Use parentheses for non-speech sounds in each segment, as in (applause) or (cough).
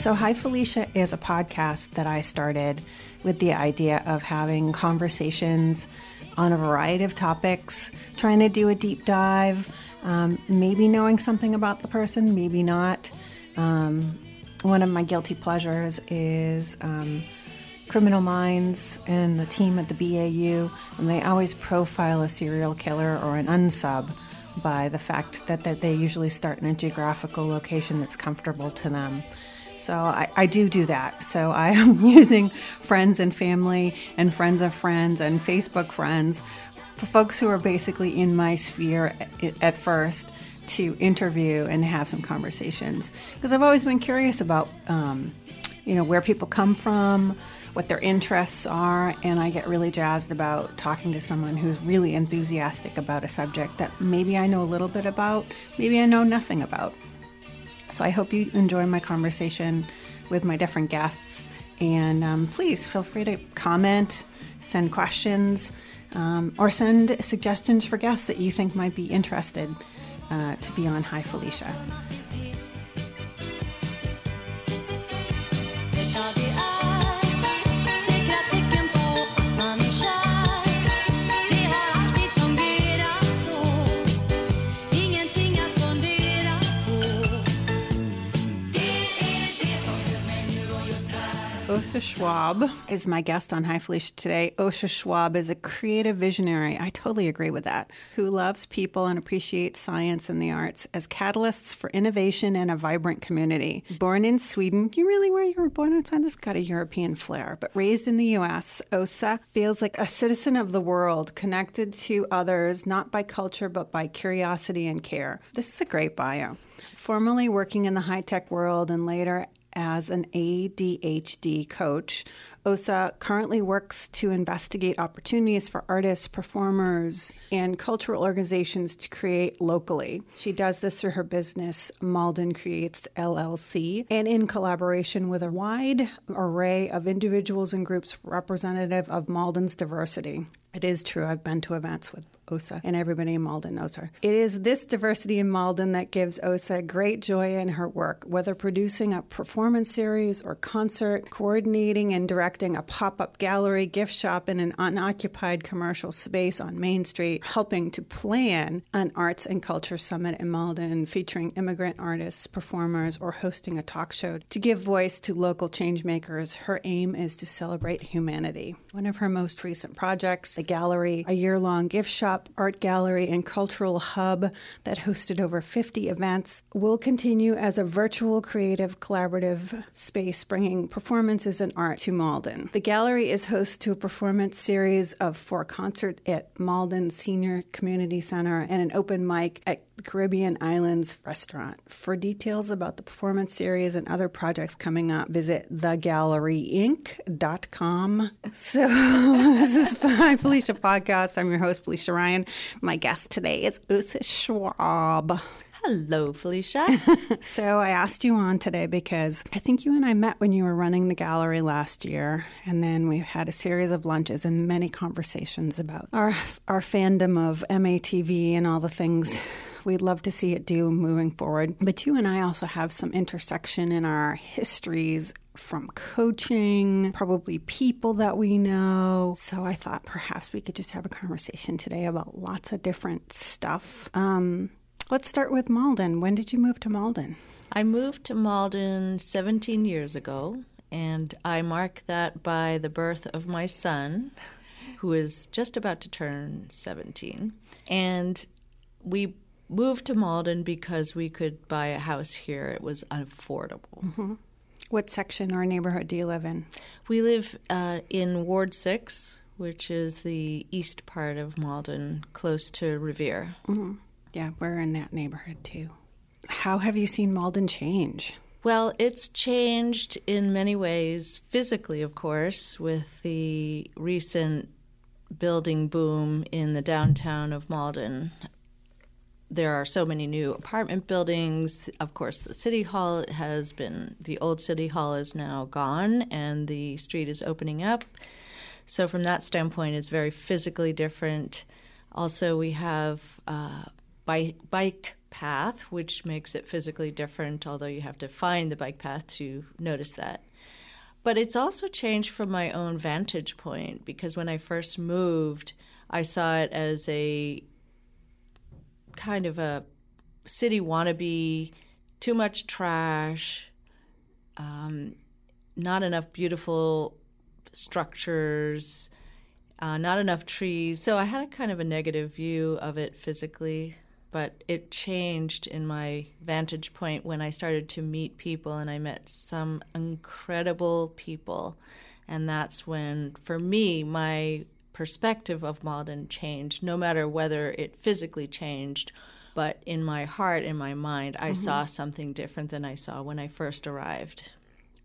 So, Hi Felicia is a podcast that I started with the idea of having conversations on a variety of topics, trying to do a deep dive, um, maybe knowing something about the person, maybe not. Um, one of my guilty pleasures is um, Criminal Minds and the team at the BAU, and they always profile a serial killer or an unsub by the fact that, that they usually start in a geographical location that's comfortable to them. So I, I do do that. So I am (laughs) using friends and family and friends of friends and Facebook friends for folks who are basically in my sphere at, at first to interview and have some conversations because I've always been curious about um, you know where people come from what their interests are and I get really jazzed about talking to someone who's really enthusiastic about a subject that maybe I know a little bit about maybe I know nothing about so I hope you enjoy my conversation with my different guests. And um, please feel free to comment, send questions, um, or send suggestions for guests that you think might be interested uh, to be on Hi Felicia. Åsa Schwab is my guest on Hi Felicia today. Åsa Schwab is a creative visionary. I totally agree with that. Who loves people and appreciates science and the arts as catalysts for innovation and a vibrant community. Born in Sweden, you really were you were born outside this got a European flair, but raised in the US, Åsa feels like a citizen of the world, connected to others not by culture but by curiosity and care. This is a great bio formerly working in the high tech world and later as an ADHD coach. Åsa currently works to investigate opportunities for artists, performers, and cultural organizations to create locally. She does this through her business, Malden Creates LLC, and in collaboration with a wide array of individuals and groups representative of Malden's diversity. It is true. I've been to events with Åsa, and everybody in Malden knows her. It is this diversity in Malden that gives Åsa great joy in her work, whether producing a performance series or concert, coordinating and directing a pop up gallery, gift shop in an unoccupied commercial space on Main Street, helping to plan an arts and culture summit in Malden featuring immigrant artists, performers, or hosting a talk show to give voice to local changemakers. Her aim is to celebrate humanity. One of her most recent projects, a gallery, a year long gift shop, art gallery, and cultural hub that hosted over 50 events, will continue as a virtual creative collaborative space bringing performances and art to Malden. The gallery is host to a performance series of four concerts at Malden Senior Community Center and an open mic at the Caribbean Islands Restaurant. For details about the performance series and other projects coming up, visit thegalleryinc.com. (laughs) So, this is (laughs) Hi Felicia Podcast. I'm your host, Felicia Ryan. My guest today is Åsa Schwab. Hello, Felicia. (laughs) so I asked you on today because I think you and I met when you were running the gallery last year, and then we had a series of lunches and many conversations about our our fandom of MATV and all the things we'd love to see it do moving forward. But you and I also have some intersection in our histories from coaching, probably people that we know. So I thought perhaps we could just have a conversation today about lots of different stuff. Um, let's start with Malden. When did you move to Malden? I moved to Malden 17 years ago, and I mark that by the birth of my son, who is just about to turn 17. And we moved to Malden because we could buy a house here. It was affordable. Mm-hmm. What section or neighborhood do you live in? We live uh, in Ward 6, which is the east part of Malden, close to Revere. Mm-hmm. Yeah, we're in that neighborhood too. How have you seen Malden change? Well, it's changed in many ways, physically, of course, with the recent building boom in the downtown of Malden there are so many new apartment buildings. Of course, the city hall has been, the old city hall is now gone and the street is opening up. So, from that standpoint, it's very physically different. Also, we have uh, bike, bike path, which makes it physically different, although you have to find the bike path to notice that. But it's also changed from my own vantage point because when I first moved, I saw it as a kind of a city wannabe, too much trash, um, not enough beautiful structures, uh, not enough trees. So I had a kind of a negative view of it physically, but it changed in my vantage point when I started to meet people and I met some incredible people. And that's when, for me, my perspective of Malden changed, no matter whether it physically changed. But in my heart, in my mind, I mm-hmm. saw something different than I saw when I first arrived.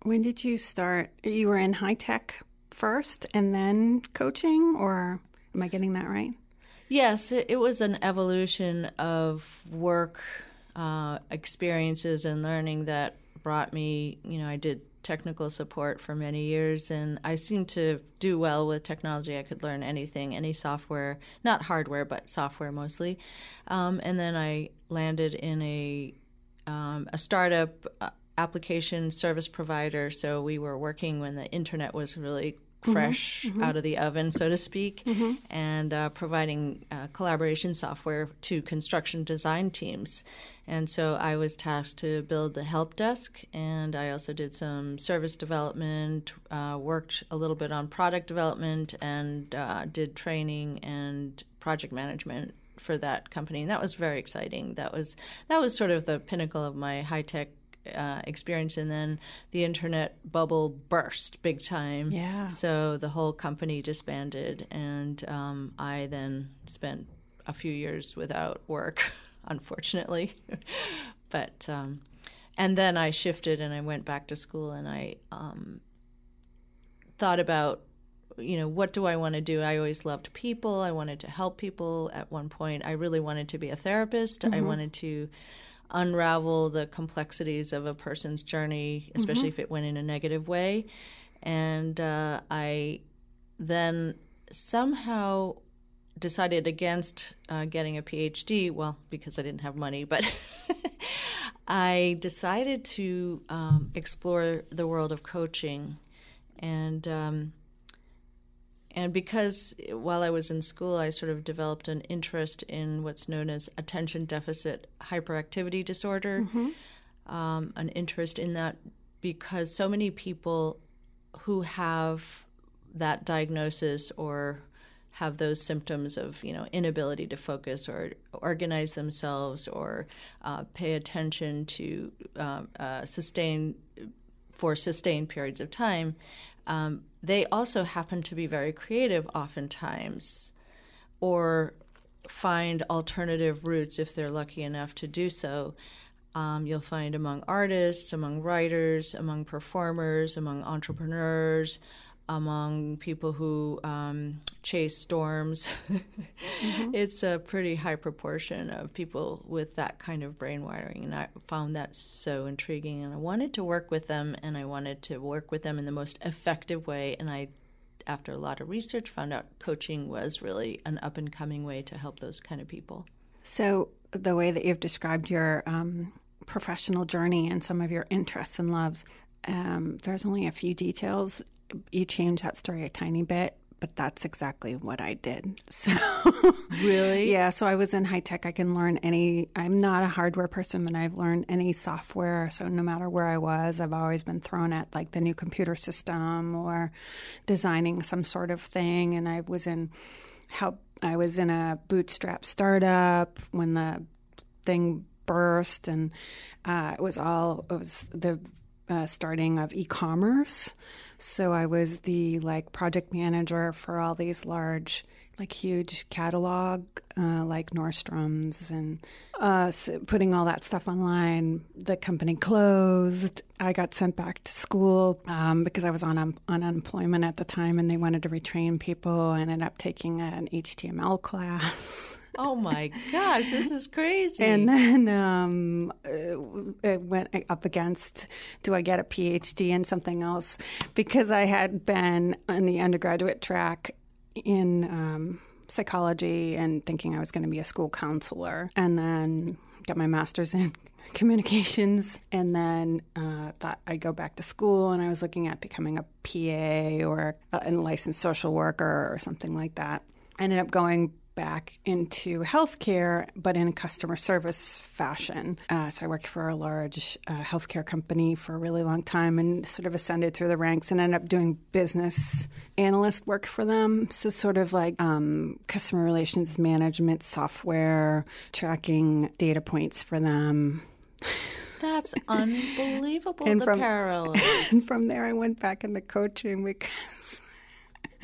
When did you start? You were in high tech first and then coaching, or am I getting that right? Yes, it, was an evolution of work uh, experiences and learning that brought me, you know, I did technical support for many years and I seemed to do well with technology. I could learn anything, any software, not hardware, but software mostly. Um, and then I landed in a, um, a startup. Uh, application service provider. So we were working when the internet was really. Fresh mm-hmm, out of the oven, so to speak, mm-hmm. and uh, providing uh, collaboration software to construction design teams. And so I was tasked to build the help desk, and I also did some service development, uh, worked a little bit on product development, and uh, did training and project management for that company. And that was very exciting. That was that was sort of the pinnacle of my high tech uh, experience, and then the internet bubble burst big time. Yeah. So the whole company disbanded, and um, I then spent a few years without work, (laughs) unfortunately. (laughs) but um, and then I shifted and I went back to school, and I um, thought about you know what do i want to do i always loved people i wanted to help people at one point i really wanted to be a therapist mm-hmm. i wanted to unravel the complexities of a person's journey, especially mm-hmm. if it went in a negative way. And uh, I then somehow decided against uh, getting a PhD. Well, because I didn't have money, but (laughs) I decided to um, explore the world of coaching. And um, and because while I was in school, I sort of developed an interest in what's known as attention deficit hyperactivity disorder, mm-hmm. um, an interest in that because so many people who have that diagnosis or have those symptoms of you know inability to focus or organize themselves or uh, pay attention to um, uh, sustain for sustained periods of time um, they also happen to be very creative oftentimes or find alternative routes if they're lucky enough to do so. Um, you'll find among artists, among writers, among performers, among entrepreneurs, among people who um, chase storms. (laughs) mm-hmm. It's a pretty high proportion of people with that kind of brain wiring, and I found that so intriguing. And I wanted to work with them, and I wanted to work with them in the most effective way. And I, after a lot of research, found out coaching was really an up and coming way to help those kind of people. So the way that you've described your um, professional journey and some of your interests and loves. Um, there's only a few details you change that story a tiny bit, but that's exactly what I did. (laughs) So Really? yeah, so I was in high tech. I can learn any I'm not a hardware person, but I've learned any software. So no matter where I was, I've always been thrown at like the new computer system or designing some sort of thing and I was in help I was in a bootstrap startup when the thing burst and uh, it was all it was the uh, starting of e-commerce. So I was the like project manager for all these large, like huge catalog, uh, like Nordstrom's, and uh, putting all that stuff online. The company closed. I got sent back to school um, because I was on um, on unemployment at the time, and they wanted to retrain people. I ended up taking an HTML class. (laughs) Oh my gosh, this is crazy. And then um, uh, it went up against do I get a PhD in something else? Because I had been on the undergraduate track in um, psychology and thinking I was going to be a school counselor. And then got my master's in (laughs) communications, and then uh, thought I'd go back to school. And I was looking at becoming a PA or a, a licensed social worker or something like that. I ended up going back into healthcare, but in a customer service fashion. Uh, so I worked for a large uh, healthcare company for a really long time and sort of ascended through the ranks and ended up doing business analyst work for them. So, sort of like um, customer relations management software, tracking data points for them. That's (laughs) unbelievable, and the from, parallels. (laughs) And from there, I went back into coaching because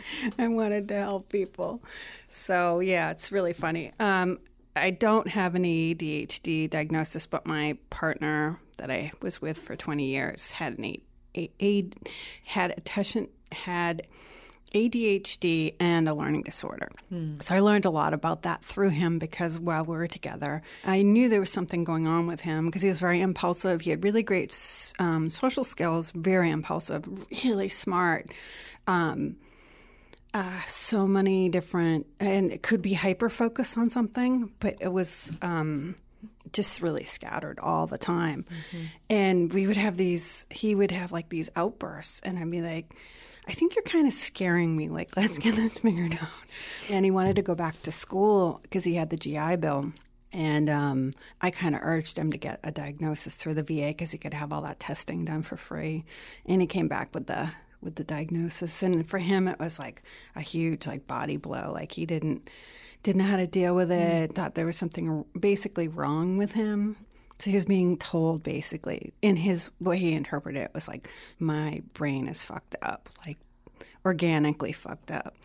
(laughs) I wanted to help people. So, yeah, it's really funny. Um, I don't have an ADHD diagnosis, but my partner that I was with for 20 years had an a, a, a had attention had ADHD and a learning disorder. Hmm. So I learned a lot about that through him because while we were together, I knew there was something going on with him because he was very impulsive. He had really great um, social skills, very impulsive, really smart. Um, uh, so many different, and it could be hyper focused on something, but it was um, just really scattered all the time. Mm-hmm. And we would have these, he would have like these outbursts, and I'd be like, I think you're kind of scaring me. Like, let's get this (laughs) figured out. And he wanted to go back to school because he had the GI Bill. And um, I kind of urged him to get a diagnosis through the VA because he could have all that testing done for free. And he came back with the with the diagnosis. And for him it was like a huge like body blow. Like he didn't didn't know how to deal with it mm. thought there was something basically wrong with him. So he was being told basically in his way he interpreted it was like my brain is fucked up. Like organically fucked up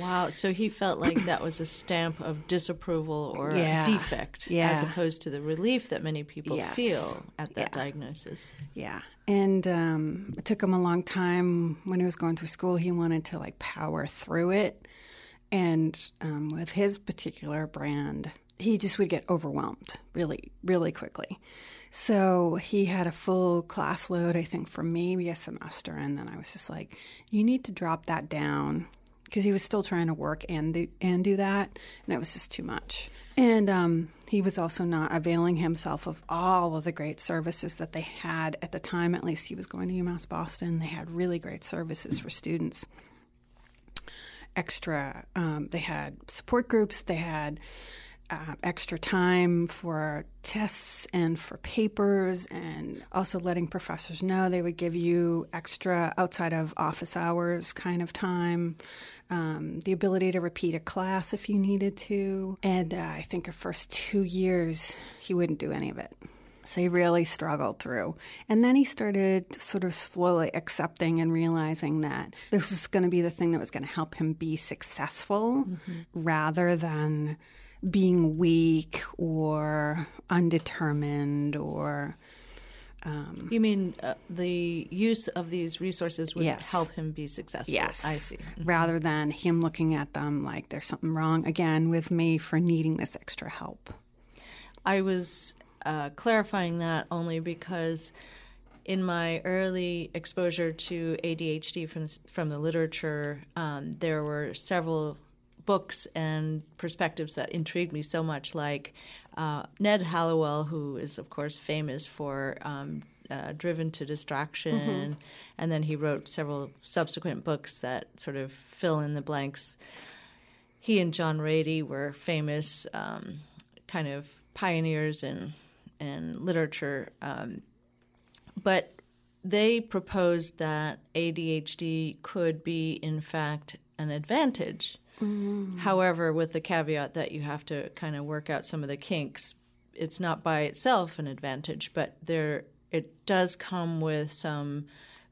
wow so he felt like that was a stamp of disapproval or yeah. defect yeah. as opposed to the relief that many people yes. feel at that yeah. diagnosis yeah and um, it took him a long time when he was going through school. He wanted to like power through it. And um, with his particular brand, he just would get overwhelmed really, really quickly. So he had a full class load, I think, for maybe a semester. And then I was just like, you need to drop that down because he was still trying to work and do, and do that. And it was just too much. And um, he was also not availing himself of all of the great services that they had at the time. At least he was going to UMass Boston. They had really great services for students. Extra, um, they had support groups. They had uh, extra time for tests and for papers, and also letting professors know they would give you extra outside of office hours kind of time um, the ability to repeat a class if you needed to. And uh, I think the first two years, he wouldn't do any of it. So he really struggled through. And then he started sort of slowly accepting and realizing that this was going to be the thing that was going to help him be successful mm-hmm. rather than being weak or undetermined or um, you mean uh, the use of these resources would yes. help him be successful? Yes. I see. Mm-hmm. Rather than him looking at them like there's something wrong again with me for needing this extra help. I was uh, clarifying that only because in my early exposure to ADHD from from the literature, um, there were several books and perspectives that intrigued me so much, like uh, Ned Hallowell, who is, of course, famous for um, uh, Driven to Distraction, mm-hmm. and then he wrote several subsequent books that sort of fill in the blanks. He and John Ratey were famous um, kind of pioneers in, in literature, um, but they proposed that ADHD could be, in fact, an advantage Mm. However, with the caveat that you have to kind of work out some of the kinks, it's not by itself an advantage, but there it does come with some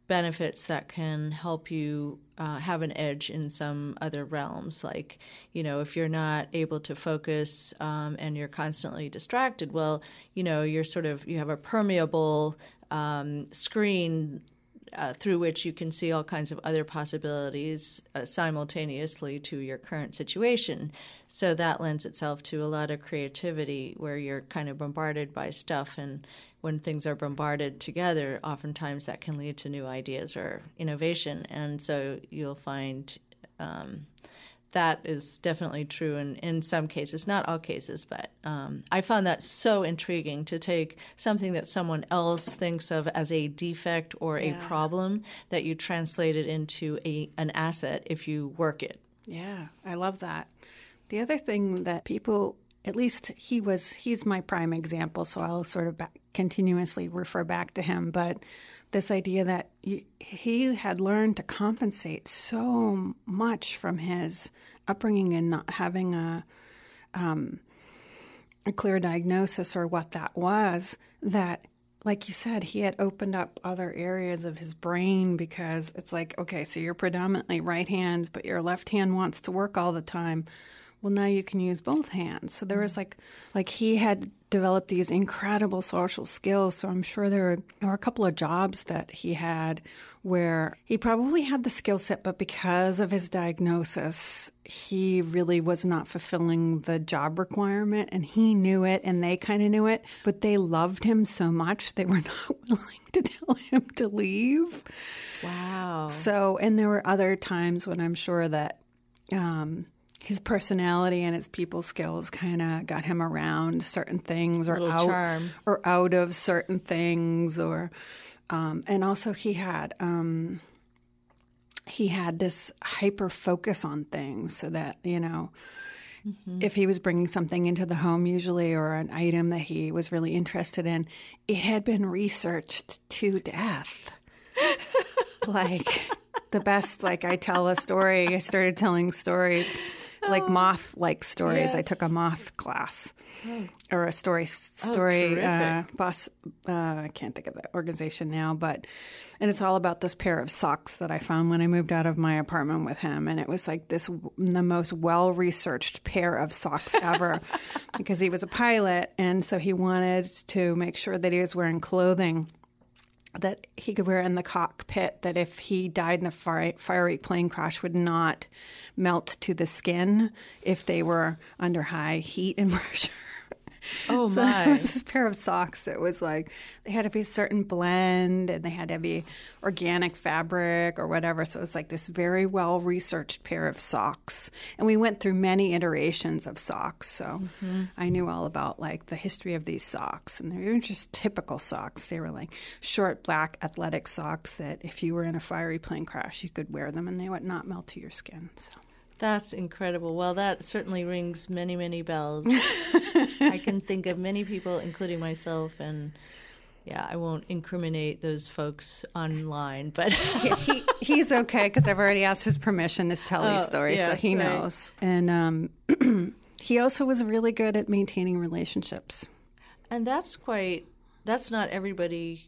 benefits that can help you uh, have an edge in some other realms. Like, you know, if you're not able to focus um, and you're constantly distracted, well, you know, you're sort of you have a permeable um, screen uh, through which you can see all kinds of other possibilities uh, simultaneously to your current situation. So that lends itself to a lot of creativity where you're kind of bombarded by stuff. And when things are bombarded together, oftentimes that can lead to new ideas or innovation. And so you'll find um, that is definitely true in, in some cases, not all cases, but um, I found that so intriguing to take something that someone else thinks of as a defect or a problem that you translate it into a, an asset if you work it. Yeah, I love that. The other thing that people, at least he was, he's my prime example, so I'll sort of back, continuously refer back to him. But this idea that he had learned to compensate so much from his upbringing and not having a, um, a clear diagnosis or what that was, that like you said, he had opened up other areas of his brain because it's like, okay, so you're predominantly right hand, but your left hand wants to work all the time. Well, now you can use both hands. So there was like, like he had developed these incredible social skills. So I'm sure there were, there were a couple of jobs that he had where he probably had the skill set, but because of his diagnosis, he really was not fulfilling the job requirement and he knew it and they kind of knew it, but they loved him so much they were (laughs) not willing to tell him to leave. Wow. So, and there were other times when I'm sure that um, his personality and his people skills kind of got him around certain things or out charm. or out of certain things or um, and also he had um, he had this hyper focus on things so that you know if he was bringing something into the home usually or an item that he was really interested in it had been researched to death (laughs) like the best like i tell a story i started telling stories like moth like stories. I took a moth class or a story story uh, boss uh, i can't think of the organization now but and it's all about this pair of socks that i found when i moved out of my apartment with him. And it was like this the most well researched pair of socks ever (laughs) because he was a pilot. And so he wanted to make sure that he was wearing clothing that he could wear in the cockpit that if he died in a fiery plane crash would not melt to the skin if they were under high heat and (laughs) pressure. (laughs) Oh, so my. There was this pair of socks that was like they had to be a certain blend and they had to be organic fabric or whatever. So it was like this very well researched pair of socks. And we went through many iterations of socks. So mm-hmm. I knew all about like the history of these socks. And they were just typical socks. They were like short black athletic socks that if you were in a fiery plane crash, you could wear them and they would not melt to your skin. So That's incredible. Well, that certainly rings many, many bells. (laughs) I can think of many people, including myself, and yeah, I won't incriminate those folks online, but he, he, he's okay because I've already asked his permission to tell these Oh, stories, so he right. knows. And um, (clears throat) he also was really good at maintaining relationships. and that's quite that's not everybody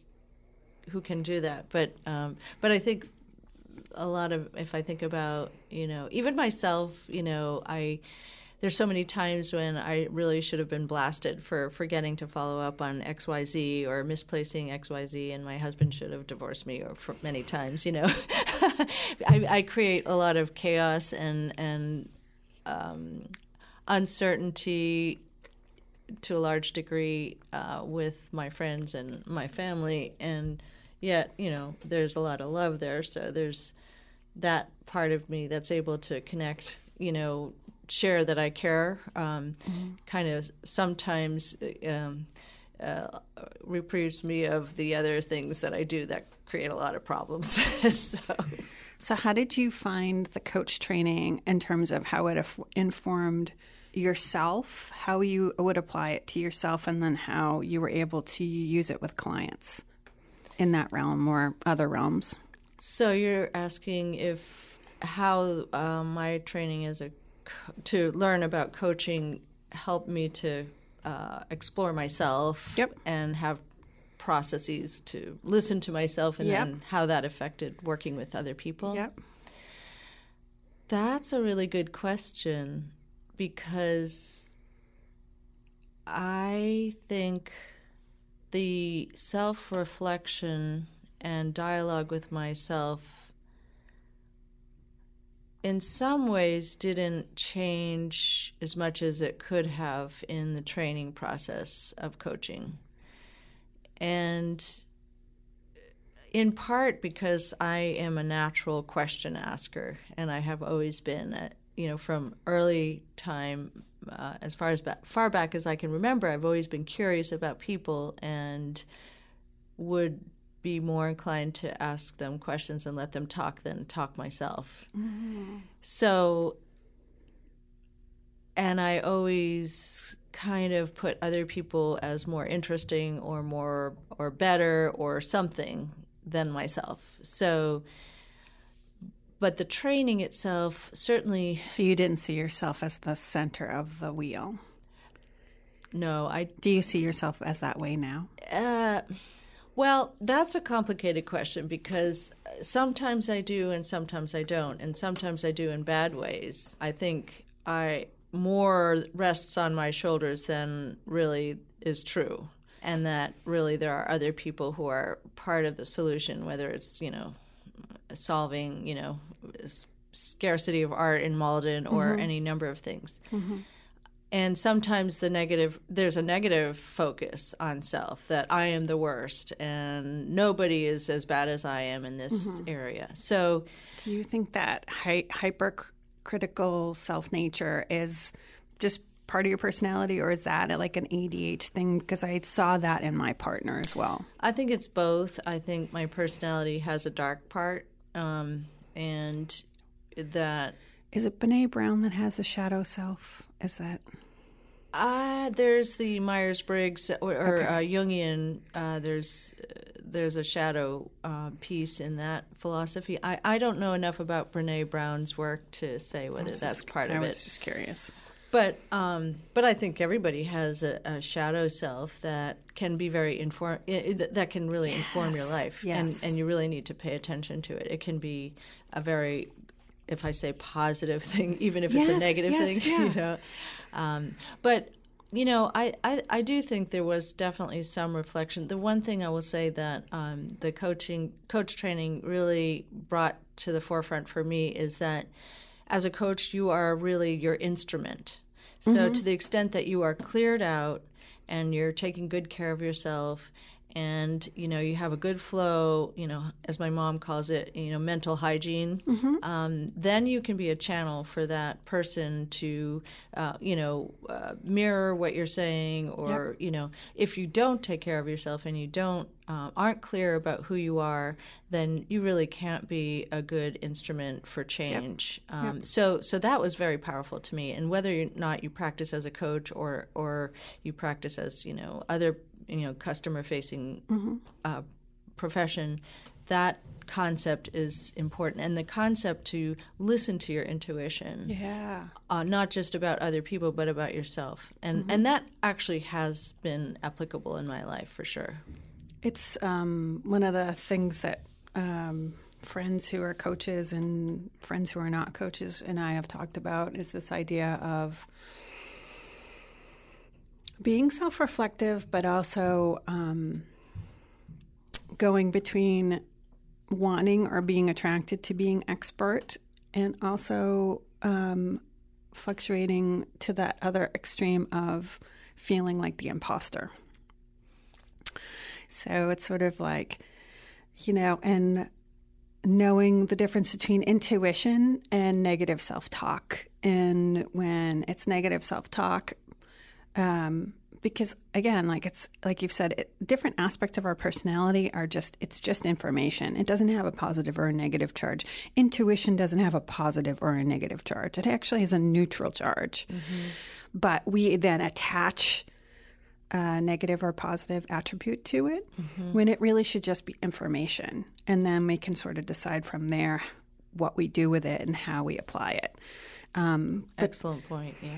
who can do that but um, but i think a lot of if i think about you know even myself you know i there's so many times when i really should have been blasted for forgetting to follow up on xyz or misplacing xyz and my husband should have divorced me or for many times you know (laughs) I, I create a lot of chaos and and um, uncertainty to a large degree uh, with my friends and my family, and yet you know there's a lot of love there. So there's that part of me that's able to connect. You know, share that I care. Um, Kind of sometimes um, uh, reprieves me of the other things that I do that create a lot of problems. (laughs) so. So, how did you find the coach training in terms of how it inf- informed yourself, how you would apply it to yourself, and then how you were able to use it with clients in that realm or other realms? So you're asking if how uh, my training as a co- to learn about coaching helped me to uh, explore myself Yep. and have processes to listen to myself and Yep. then how that affected working with other people. Yep. That's a really good question because I think the self reflection and dialogue with myself in some ways didn't change as much as it could have in the training process of coaching. And in part because I am a natural question asker, and I have always been. A, you know, from early time, uh, as far as ba- far back as I can remember, I've always been curious about people and would be more inclined to ask them questions and let them talk than talk myself. Mm-hmm. So, and I always kind of put other people as more interesting or more or better or something than myself. So, but the training itself certainly. So you didn't see yourself as the center of the wheel. No, I. Do you see yourself as that way now? Uh, well, that's a complicated question because sometimes I do and sometimes I don't, and sometimes I do in bad ways. I think I more rests on my shoulders than really is true, and that really there are other people who are part of the solution, whether it's you know solving you know scarcity of art in Malden or mm-hmm. any number of things. Mm-hmm and sometimes the negative there's a negative focus on self that i am the worst and nobody is as bad as i am in this mm-hmm. area. So do you think that hy- hypercritical self nature is just part of your personality or is that like an adh thing? Because i saw that in my partner as well. I think it's both. I think my personality has a dark part um, and that is it Brene Brown that has the shadow self? Is that? Uh, there's the Myers Briggs or, or okay. uh, Jungian. Uh, there's uh, there's a shadow uh, piece in that philosophy. I, I don't know enough about Brene Brown's work to say whether that's just, part of it. I was just curious. But um, but I think everybody has a, a, shadow self that can be very inform that can really yes. inform your life, yes. and and you really need to pay attention to it. It can be a very if I say positive (laughs) thing, even if yes, it's a negative yes, thing, (laughs) yeah. you know. Um, but you know, I, I, I, do think there was definitely some reflection. The one thing I will say that um, the coaching coach training really brought to the forefront for me is that as a coach, you are really your instrument. So mm-hmm. to the extent that you are cleared out and you're taking good care of yourself and you know you have a good flow you know as my mom calls it you know mental hygiene mm-hmm. um, then you can be a channel for that person to uh, you know uh, mirror what you're saying or yep. you know if you don't take care of yourself and you don't uh, aren't clear about who you are then you really can't be a good instrument for change yep. Um, yep. so so that was very powerful to me and whether or not you practice as a coach or or you practice as you know other you know customer facing mm-hmm. uh, profession that concept is important. And the concept to listen to your intuition. Yeah. Uh, not just about other people but about yourself. And mm-hmm. and that actually has been applicable in my life for sure. It's um, one of the things that um, friends who are coaches and friends who are not coaches and i have talked about is this idea of being self reflective, but also um, going between wanting or being attracted to being expert and also um, fluctuating to that other extreme of feeling like the imposter. So it's sort of like, you know, and knowing the difference between intuition and negative self talk. And when it's negative self talk, um, because again, like it's like you've said, it, different aspects of our personality are just it's just information. It doesn't have a positive or a negative charge. Intuition doesn't have a positive or a negative charge. It actually has a neutral charge. Mm-hmm. But we then attach a negative or positive attribute to it mm-hmm. when it really should just be information, and then we can sort of decide from there what we do with it and how we apply it. Um, but, Excellent point. Yeah.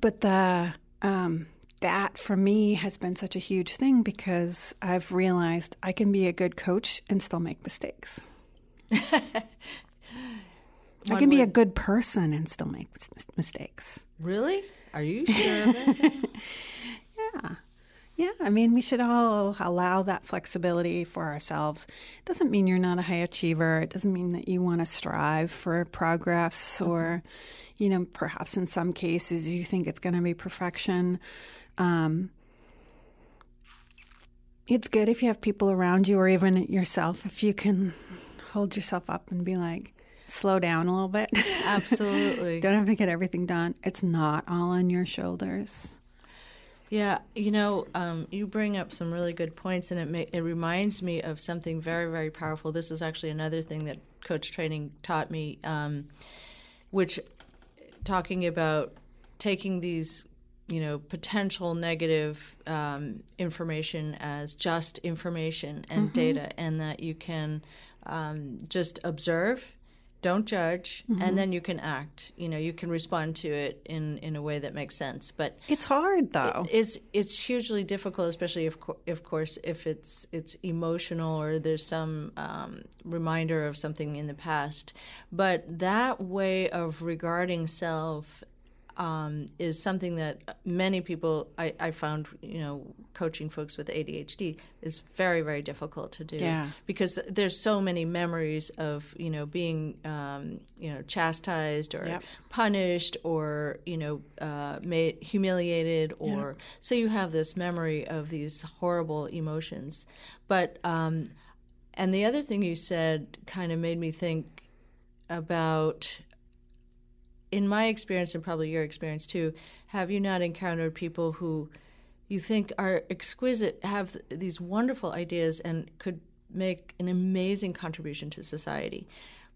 But the um, that for me has been such a huge thing because I've realized I can be a good coach and still make mistakes. I can be a good person and still make mistakes. Really? Are you sure? (laughs) yeah. Yeah, I mean, we should all allow that flexibility for ourselves. It doesn't mean you're not a high achiever. It doesn't mean that you want to strive for progress mm-hmm. or, you know, perhaps in some cases you think it's going to be perfection. Um, it's good if you have people around you or even yourself, if you can hold yourself up and be like, slow down a little bit. (laughs) Absolutely. Don't have to get everything done. It's not all on your shoulders. Yeah, you know, um, you bring up some really good points, and it ma- it reminds me of something very, very powerful. This is actually another thing that coach training taught me, um, which talking about taking these, you know, potential negative um, information as just information and mm-hmm. data, and that you can um, just observe don't judge mm-hmm. and then you can act. You know you can respond to it in in a way that makes sense. But it's hard though. It, it's it's hugely difficult especially if of course if it's it's emotional or there's some um, reminder of something in the past. But that way of regarding self um, is something that many people I, I, found, you know, coaching folks with ADHD is very, very difficult to do. Yeah. Because there's so many memories of, you know, being, um, you know, chastised or yep. punished or, you know, uh, made, humiliated or yep. so you have this memory of these horrible emotions. But, um, and the other thing you said kind of made me think about in my experience and probably your experience too, have you not encountered people who you think are exquisite, have these wonderful ideas, and could make an amazing contribution to society?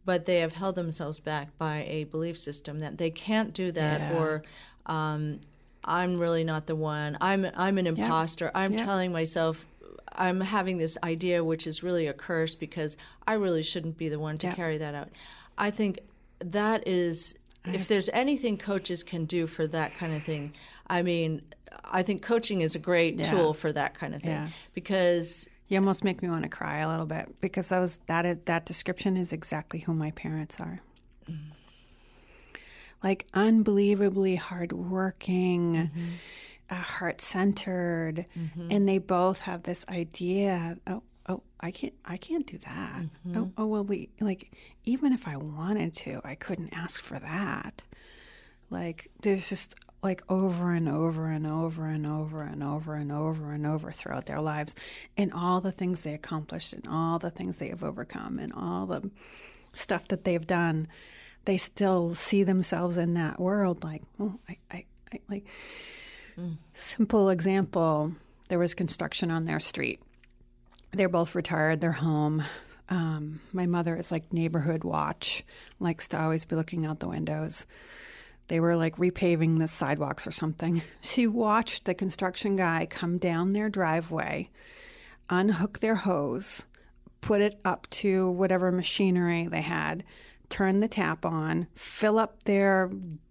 But they have held themselves back by a belief system that they can't do that, yeah. or um, I'm really not the one. I'm I'm an imposter. Yeah. I'm yeah. telling myself I'm having this idea, which is really a curse because I really shouldn't be the one to carry that out. I think that is if there's anything coaches can do for that kind of thing, I mean, I think coaching is a great yeah. tool for that kind of thing yeah. because you almost make me want to cry a little bit because that was that is that description is exactly who my parents are. Mm. Like unbelievably hardworking, mm-hmm. uh, heart centered, mm-hmm. and they both have this idea. Oh, oh i can't i can't do that mm-hmm. oh, oh well we like even if i wanted to i couldn't ask for that like there's just like over and over and over and over and over and over and over throughout their lives and all the things they accomplished and all the things they have overcome and all the stuff that they've done they still see themselves in that world like oh i, I, I like mm. simple example there was construction on their street they're both retired. They're home. Um, my mother is like neighborhood watch, likes to always be looking out the windows. They were like repaving the sidewalks or something. (laughs) She watched the construction guy come down their driveway, unhook their hose, put it up to whatever machinery they had, turn the tap on, fill up their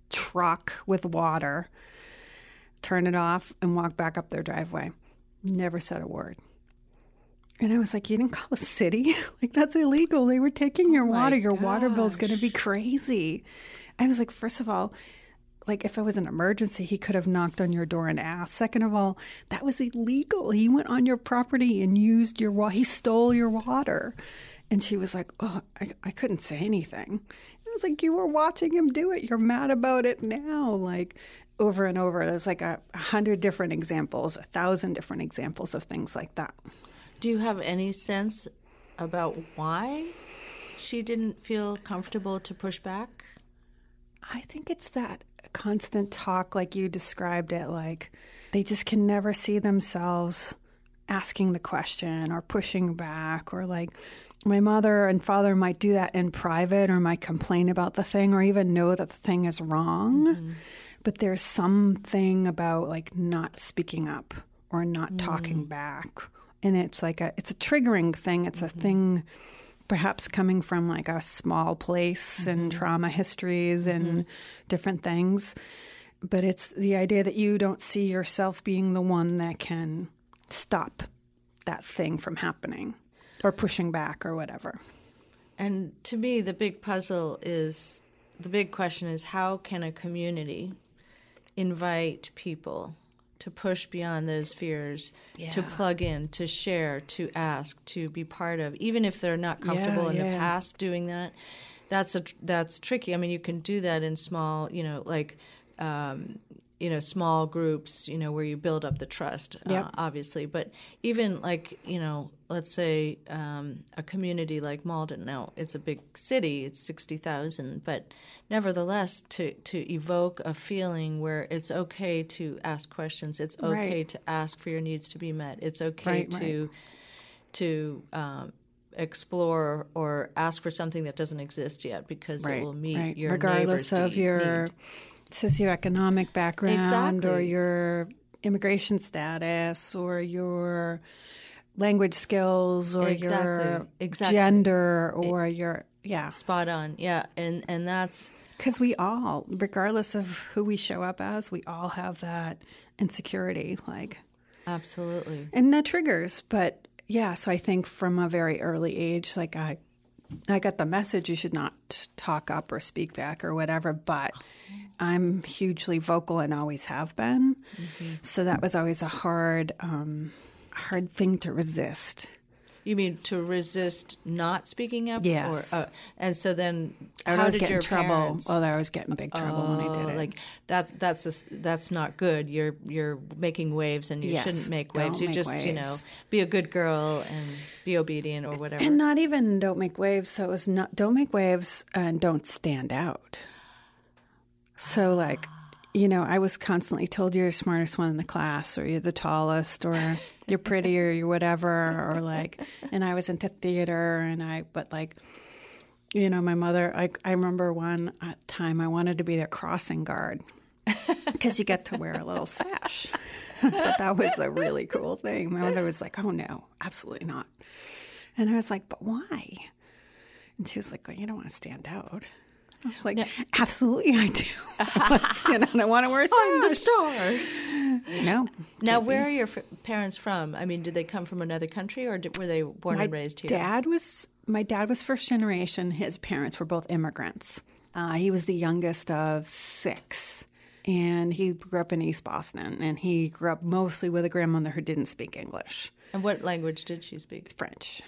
truck with water, turn it off, and walk back up their driveway. Never said a word. And I was like, you didn't call a city? (laughs) like, that's illegal. They were taking your oh water. Your water bill's going to be crazy. I was like, first of all, like if it was an emergency, he could have knocked on your door and asked. Second of all, that was illegal. He went on your property and used your water. He stole your water. And she was like, oh, I, I couldn't say anything. I was like, you were watching him do it. You're mad about it now. Like over and over. There's like a, a hundred different examples, a thousand different examples of things like that. Do you have any sense about why she didn't feel comfortable to push back? I think it's that constant talk, like you described it, like they just can never see themselves asking the question or pushing back, or like my mother and father might do that in private or might complain about the thing or even know that the thing is wrong. Mm-hmm. But there's something about like not speaking up or not mm-hmm. talking back and it's like a it's a triggering thing. It's mm-hmm. a thing perhaps coming from like a small place mm-hmm. and trauma histories and mm-hmm. different things. But it's the idea that you don't see yourself being the one that can stop that thing from happening or pushing back or whatever. And to me, the big puzzle is the big question is how can a community invite people to push beyond those fears, yeah. to plug in, to share, to ask, to be part of, even if they're not comfortable yeah, in yeah. the past doing that. That's a that's tricky. I mean, you can do that in small, you know, like um, you know small groups you know where you build up the trust uh, Yep. obviously but even like you know let's say um, a community like malden now it's a big city it's 60000 but nevertheless to to evoke a feeling where it's okay to ask questions it's okay Right. to ask for your needs to be met it's okay Right, to to um, explore or ask for something that doesn't exist yet because it will meet right. your regardless of your need. Socioeconomic background or your immigration status or your language skills or your Exactly. Exactly. gender or your yeah. Spot on. Yeah. And and that's because we all regardless of who we show up as we all have that insecurity like absolutely. And that triggers. But yeah so i think from a very early age like i i got the message you should not talk up or speak back or whatever but i'm hugely vocal and always have been. So that was always a hard um hard thing to resist you mean to resist not speaking up? Yes. or uh, and so then I how did your trouble. parents oh i was getting big trouble when i did Oh, it. like that's that's just, that's not good. You're you're making waves and you Yes, shouldn't make waves. You make just you know be a good girl and be obedient or whatever. And not even don't make waves. So it was not don't make waves and don't stand out. So like you know i was constantly told you're the smartest one in the class or you're the tallest or you're pretty or you're whatever or like and i was into theater and i but like you know my mother i, I remember one uh, time i wanted to be their crossing guard because you get to wear a little sash (laughs) but that was a really cool thing. My mother was like, "Oh no, absolutely not." And I was like, "But why?" And she was like, "Well, you don't want to stand out." I was like, "Absolutely, I do. I want to stand out. I want to wear a sash." star No. now where are your f- parents from i mean did they come from another country or did, were they born my and raised here dad was my dad was first generation. His parents were both immigrants. Uh, he was the youngest of six, and he grew up in East Boston. And he grew up mostly with a grandmother who didn't speak English, and what language did she speak French.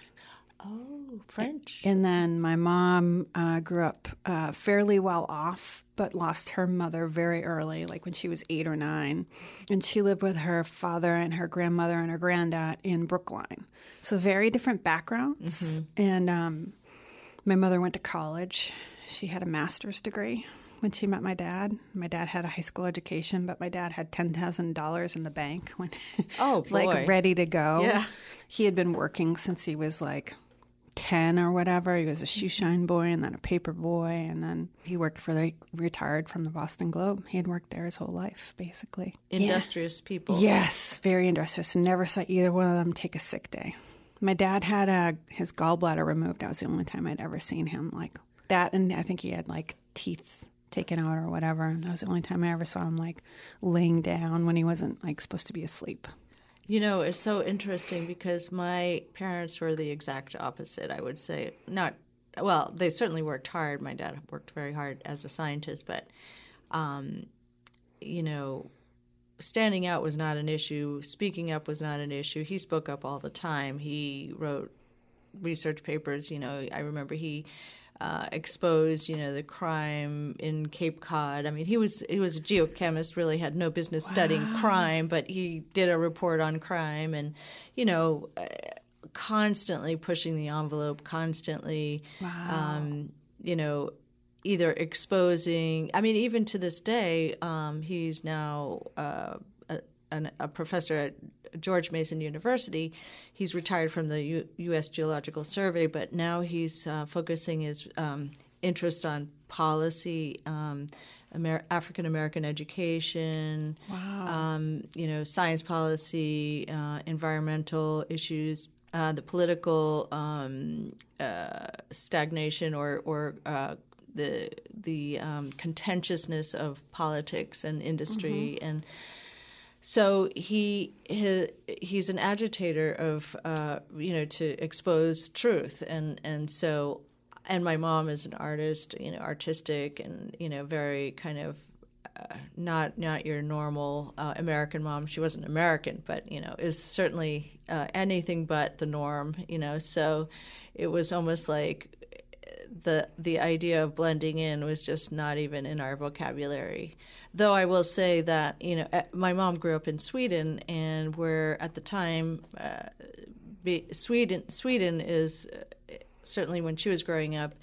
Oh french And then my mom uh, grew up uh, fairly well off, but lost her mother very early, like when she was eight or nine. And she lived with her father and her grandmother and her granddad in Brookline. So very different backgrounds. And um, my mother went to college. She had a master's degree when she met my dad. My dad had a high school education, but my dad had $10,000 in the bank when Oh, (laughs) boy. like ready to go. Yeah. He had been working since he was like 10 or whatever. He was a shoe mm-hmm. shine boy and then a paper boy. And then he worked for the, retired from the Boston Globe. He had worked there his whole life, basically. industrious people Yes, very industrious. Never saw either one of them take a sick day. My dad had a, his gallbladder removed. That was the only time I'd ever seen him like that. And I think he had like teeth taken out or whatever. And that was the only time I ever saw him like laying down when he wasn't like supposed to be asleep. You know, it's so interesting because my parents were the exact opposite, I would say. Not, well, they certainly worked hard. My dad worked very hard as a scientist, but, um, you know, standing out was not an issue. Speaking up was not an issue. He spoke up all the time. He wrote research papers. You know, I remember he uh, exposed, you know, the crime in Cape Cod. I mean, he was he was a geochemist. Really had no business studying crime, but he did a report on crime, and you know, uh, constantly pushing the envelope, constantly, um, you know. Either exposing, I mean, even to this day, um, he's now uh, a, an, a professor at George Mason University. He's retired from the U- U.S. Geological Survey, but now he's uh, focusing his um, interest on policy, um, Amer- African American education, um, you know, science policy, uh, environmental issues. Uh, the political um, uh, stagnation or, or uh, the the um, contentiousness of politics and industry and so he, he he's an agitator of uh, you know to expose truth and and so and my mom is an artist you know artistic and you know very kind of uh, not not your normal uh, American mom. She wasn't American, but you know is certainly uh, anything but the norm. You know, so it was almost like the the idea of blending in was just not even in our vocabulary. Though I will say that you know eh, my mom grew up in Sweden, and where at the time uh, Sweden Sweden is uh, certainly when she was growing up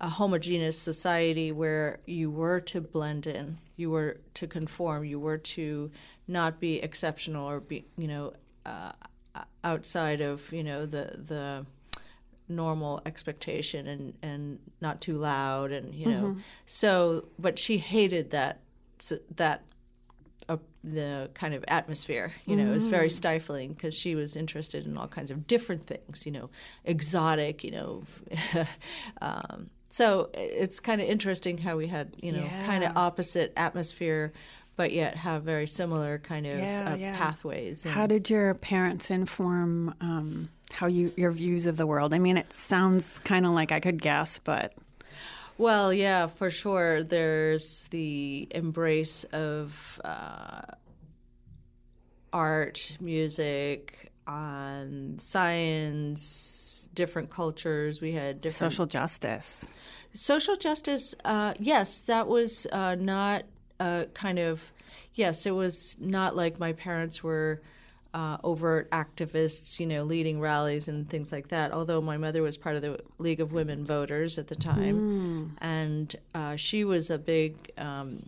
a homogeneous society where you were to blend in, you were to conform, you were to not be exceptional or be you know uh, outside of you know the the normal expectation and and not too loud and you know mm-hmm. so but she hated that that uh, the kind of atmosphere you know mm. it was very mm. stifling because she was interested in all kinds of different things you know exotic you know (laughs) um, so it's kind of interesting how we had you know yeah. kind of opposite atmosphere but yet have very similar kind of yeah, uh, yeah. pathways. And how did your parents inform um, how you your views of the world? I mean, it sounds kind of like I could guess, but well, yeah, for sure. There's the embrace of uh, art, music, on science, different cultures. We had different social justice. Social justice, uh, yes, that was uh, not a kind of yes, it was not like my parents were uh, overt activists, you know, leading rallies and things like that. Although my mother was part of the League of Women Voters at the time, mm. and uh, she was a big, um,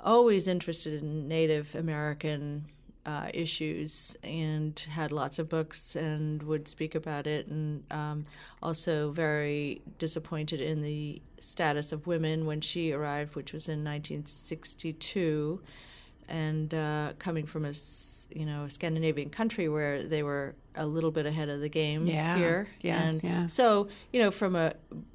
always interested in Native American uh, issues and had lots of books and would speak about it, and um, also very disappointed in the status of women when she arrived, which was in 1962 and uh, coming from a you know Scandinavian country where they were a little bit ahead of the game yeah, here, yeah, and yeah. so you know from a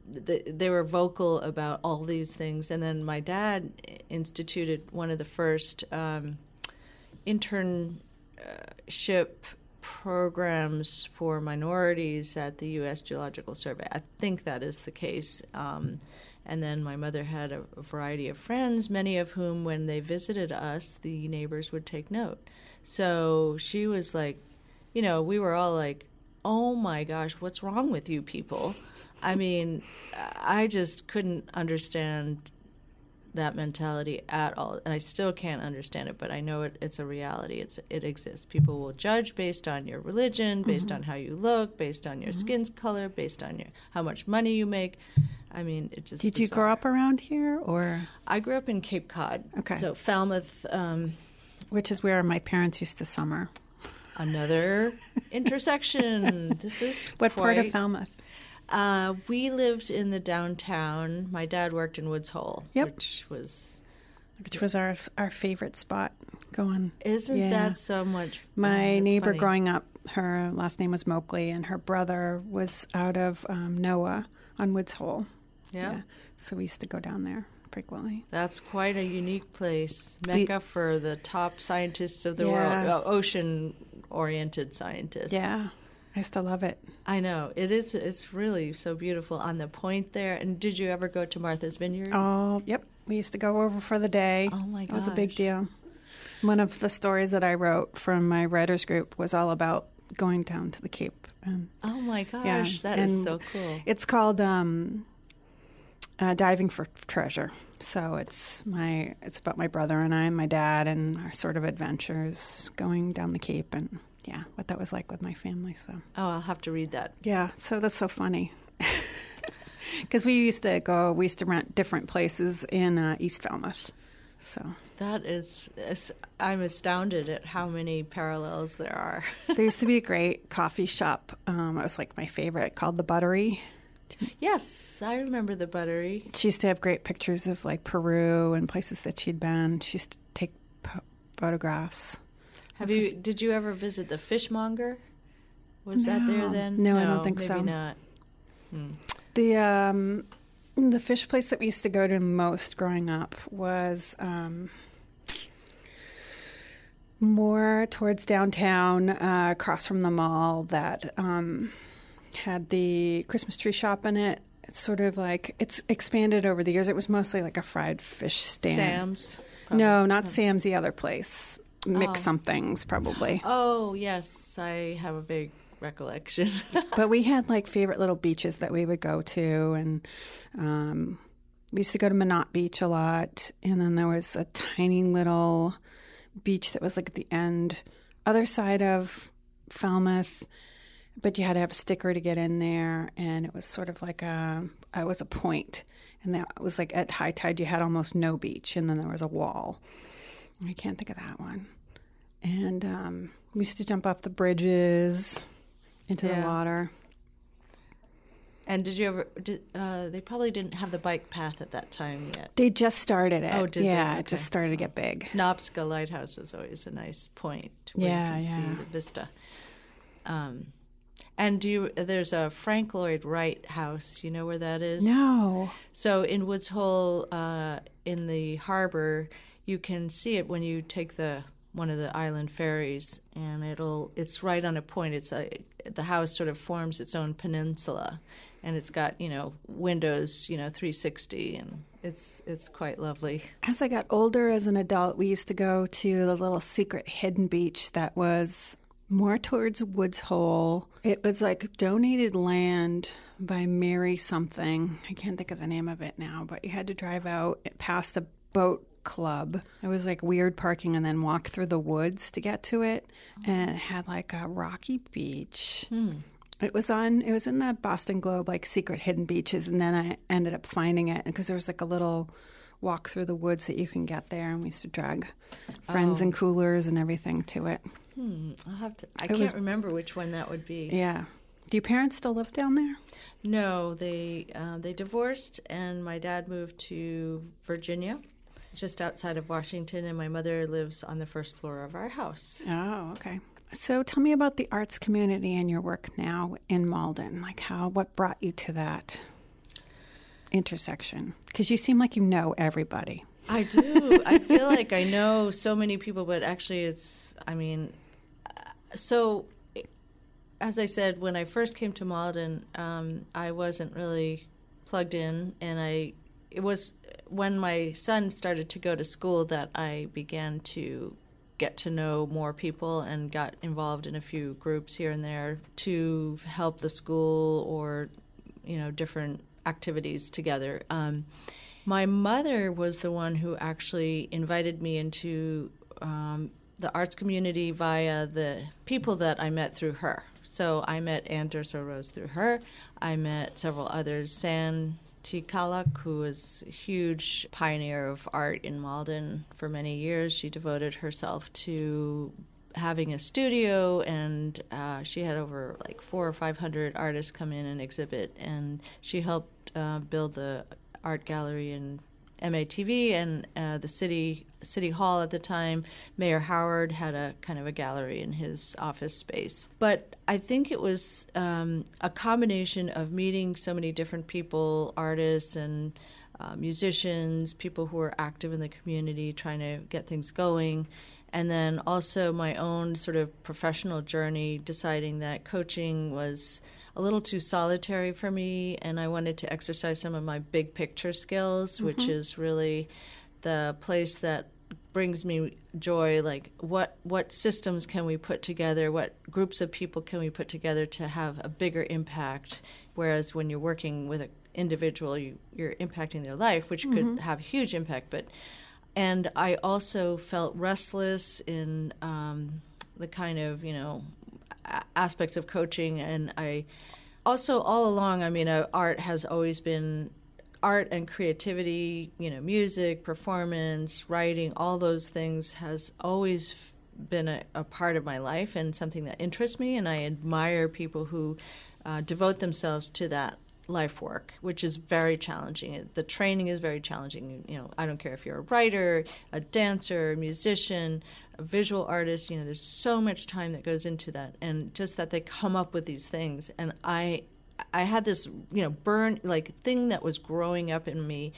the, they were vocal about all these things, and then my dad instituted one of the first um, internship programs for minorities at the U.S. Geological Survey. I think that is the case. Um, and then my mother had a, a variety of friends, many of whom, when they visited us, the neighbors would take note. So she was like, you know, we were all like, oh my gosh, what's wrong with you people? I mean, I just couldn't understand that mentality at all, and I still can't understand it. But I know it, it's a reality. It's it exists. People will judge based on your religion, based mm-hmm. on how you look, based on your mm-hmm. skin's color, based on your how much money you make. I mean, it just. Did bizarre. you grow up around here, or? I grew up in Cape Cod. Okay. So Falmouth. Um, Which is where my parents used to summer. Another (laughs) intersection. This is what part of Falmouth? Uh, we lived in the downtown. My dad worked in Woods Hole, yep. which was which was our our favorite spot going. Isn't yeah. that so much? Fun? My oh, neighbor funny. growing up, her last name was Moakley, and her brother was out of um, NOAA on Woods Hole. Yeah. yeah. So we used to go down there frequently. That's quite a unique place, mecca we, for the top scientists of the yeah. world, uh, ocean-oriented scientists. Yeah, I still love it. I know it is. It's really so beautiful on the point there. And did you ever go to Martha's Vineyard? Oh, yep. We used to go over for the day. Oh my god, it was a big deal. One of the stories that I wrote from my writers group was all about going down to the Cape. And, oh my gosh, yeah, that is so cool. It's called um, uh, diving for treasure. So it's my it's about my brother and I and my dad and our sort of adventures going down the Cape and yeah, what that was like with my family. So oh, I'll have to read that. Yeah, so that's so funny. (laughs) Because we used to go, we used to rent different places in uh, East Falmouth. So that is, I'm astounded at how many parallels there are. (laughs) there used to be a great coffee shop. Um, it was like my favorite, called the Buttery. Yes, I remember the Buttery. She used to have great pictures of like Peru and places that she'd been. She used to take po- photographs. Have you? Did you ever visit the Fishmonger? Was no. that there then? No, no I don't think maybe so. Maybe not. Hmm. The um, the fish place that we used to go to most growing up was um, more towards downtown, uh, across from the mall. That um, had the Christmas tree shop in it. It's sort of like it's expanded over the years. It was mostly like a fried fish stand. Sam's. Probably. No, not Sam's. The other place, Mix oh. somethings probably. Oh yes, I have a big recollection. (laughs) but we had like favorite little beaches that we would go to, and um, we used to go to Minot Beach a lot. And then there was a tiny little beach that was like at the end, other side of Falmouth, but you had to have a sticker to get in there, and it was sort of like a it was a point, and that was like at high tide you had almost no beach, and then there was a wall. I can't think of that one. And um, we used to jump off the bridges into Yeah. the water. and did you ever? Did, uh, they probably didn't have the bike path at that time yet. They just started it. Oh, did they? yeah, it just started to get big. Nobska Lighthouse was always a nice point where Yeah, you can yeah. see the vista. Um, and do you, there's a Frank Lloyd Wright house. You know where that is? No. So in Woods Hole, uh, in the harbor, you can see it when you take the one of the island ferries, and it'll it's right on a point. It's a the house sort of forms its own peninsula, and it's got you know windows, you know 360, and it's it's quite lovely. As I got older as an adult, we used to go to the little secret hidden beach that was more towards Woods Hole. It was like donated land by Mary something. I can't think of the name of it now, but you had to drive out past a boat club. It was like weird parking and then walk through the woods to get to it. And it had like a rocky beach. It was on. It was in the Boston Globe, like secret hidden beaches, and then I ended up finding it because there was like a little walk through the woods that you can get there, and we used to drag friends Oh. and coolers and everything to it. Hmm, I'll have to. I It can't was- remember which one that would be. Yeah. Do your parents still live down there? No, they uh, they divorced, and my dad moved to Virginia, just outside of Washington, and my mother lives on the first floor of our house. Oh, okay. So tell me about the arts community and your work now in Malden. Like how what brought you to that intersection? Because you seem like you know everybody. I do. I feel (laughs) like I know so many people, but actually, it's. I mean, so as I said, when I first came to Malden, um, I wasn't really plugged in, and I. It was when my son started to go to school that I began to get to know more people and got involved in a few groups here and there to help the school or you know different activities together. Um, my mother was the one who actually invited me into um, the arts community via the people that I met through her. So I met Ann Durso Rose through her. I met several others. San T. Kalak, who was a huge pioneer of art in Malden for many years. She devoted herself to having a studio and uh, she had over like four or five hundred artists come in and exhibit and she helped uh, build the art gallery in MATV and uh, the city city hall at the time. Mayor Howard had a kind of a gallery in his office space. But I think it was um, a combination of meeting so many different people, artists and uh, musicians, people who are active in the community, trying to get things going. And then also my own sort of professional journey, deciding that coaching was a little too solitary for me, and I wanted to exercise some of my big picture skills, which is really the place that brings me joy like what what systems can we put together what groups of people can we put together to have a bigger impact whereas when you're working with an individual you, you're impacting their life which could have huge impact but and I also felt restless in um, the kind of you know aspects of coaching, and I also all along. I mean, uh, art has always been art and creativity. You know, music, performance, writing, all those things has always been a, a part of my life and something that interests me, and I admire people who uh, devote themselves to that life work, which is very challenging. The training is very challenging. You know, I don't care if you're a writer, a dancer, a musician, a visual artist. You know, there's so much time that goes into that, and just that they come up with these things. And I, I had this, you know, burn like thing that was growing up in me.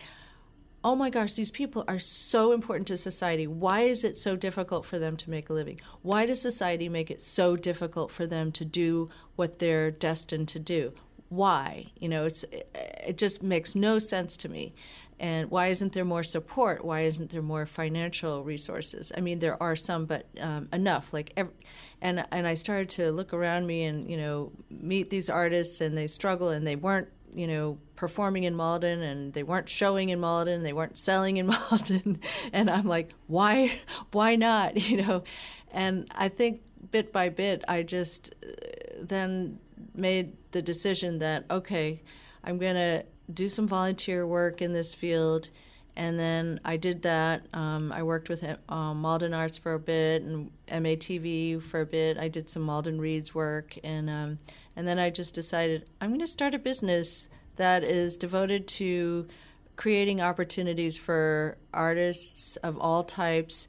Oh my gosh, these people are so important to society. Why is it so difficult for them to make a living? Why does society make it so difficult for them to do what they're destined to do? why you know it's it just makes no sense to me And why isn't there more support? Why isn't there more financial resources? I mean, there are some, but um, enough. Like, every, and and I started to look around me and you know meet these artists, and they struggle, and they weren't you know performing in Malden, and they weren't showing in Malden, they weren't selling in (laughs) Malden, and I'm like, why, why not? (laughs) You know, and I think bit by bit, I just uh, then made the decision that okay, I'm going to do some volunteer work in this field. And then I did that. Um, I worked with um, Malden Arts for a bit and MATV for a bit. I did some Malden Reads work, and um, and then I just decided I'm going to start a business that is devoted to creating opportunities for artists of all types,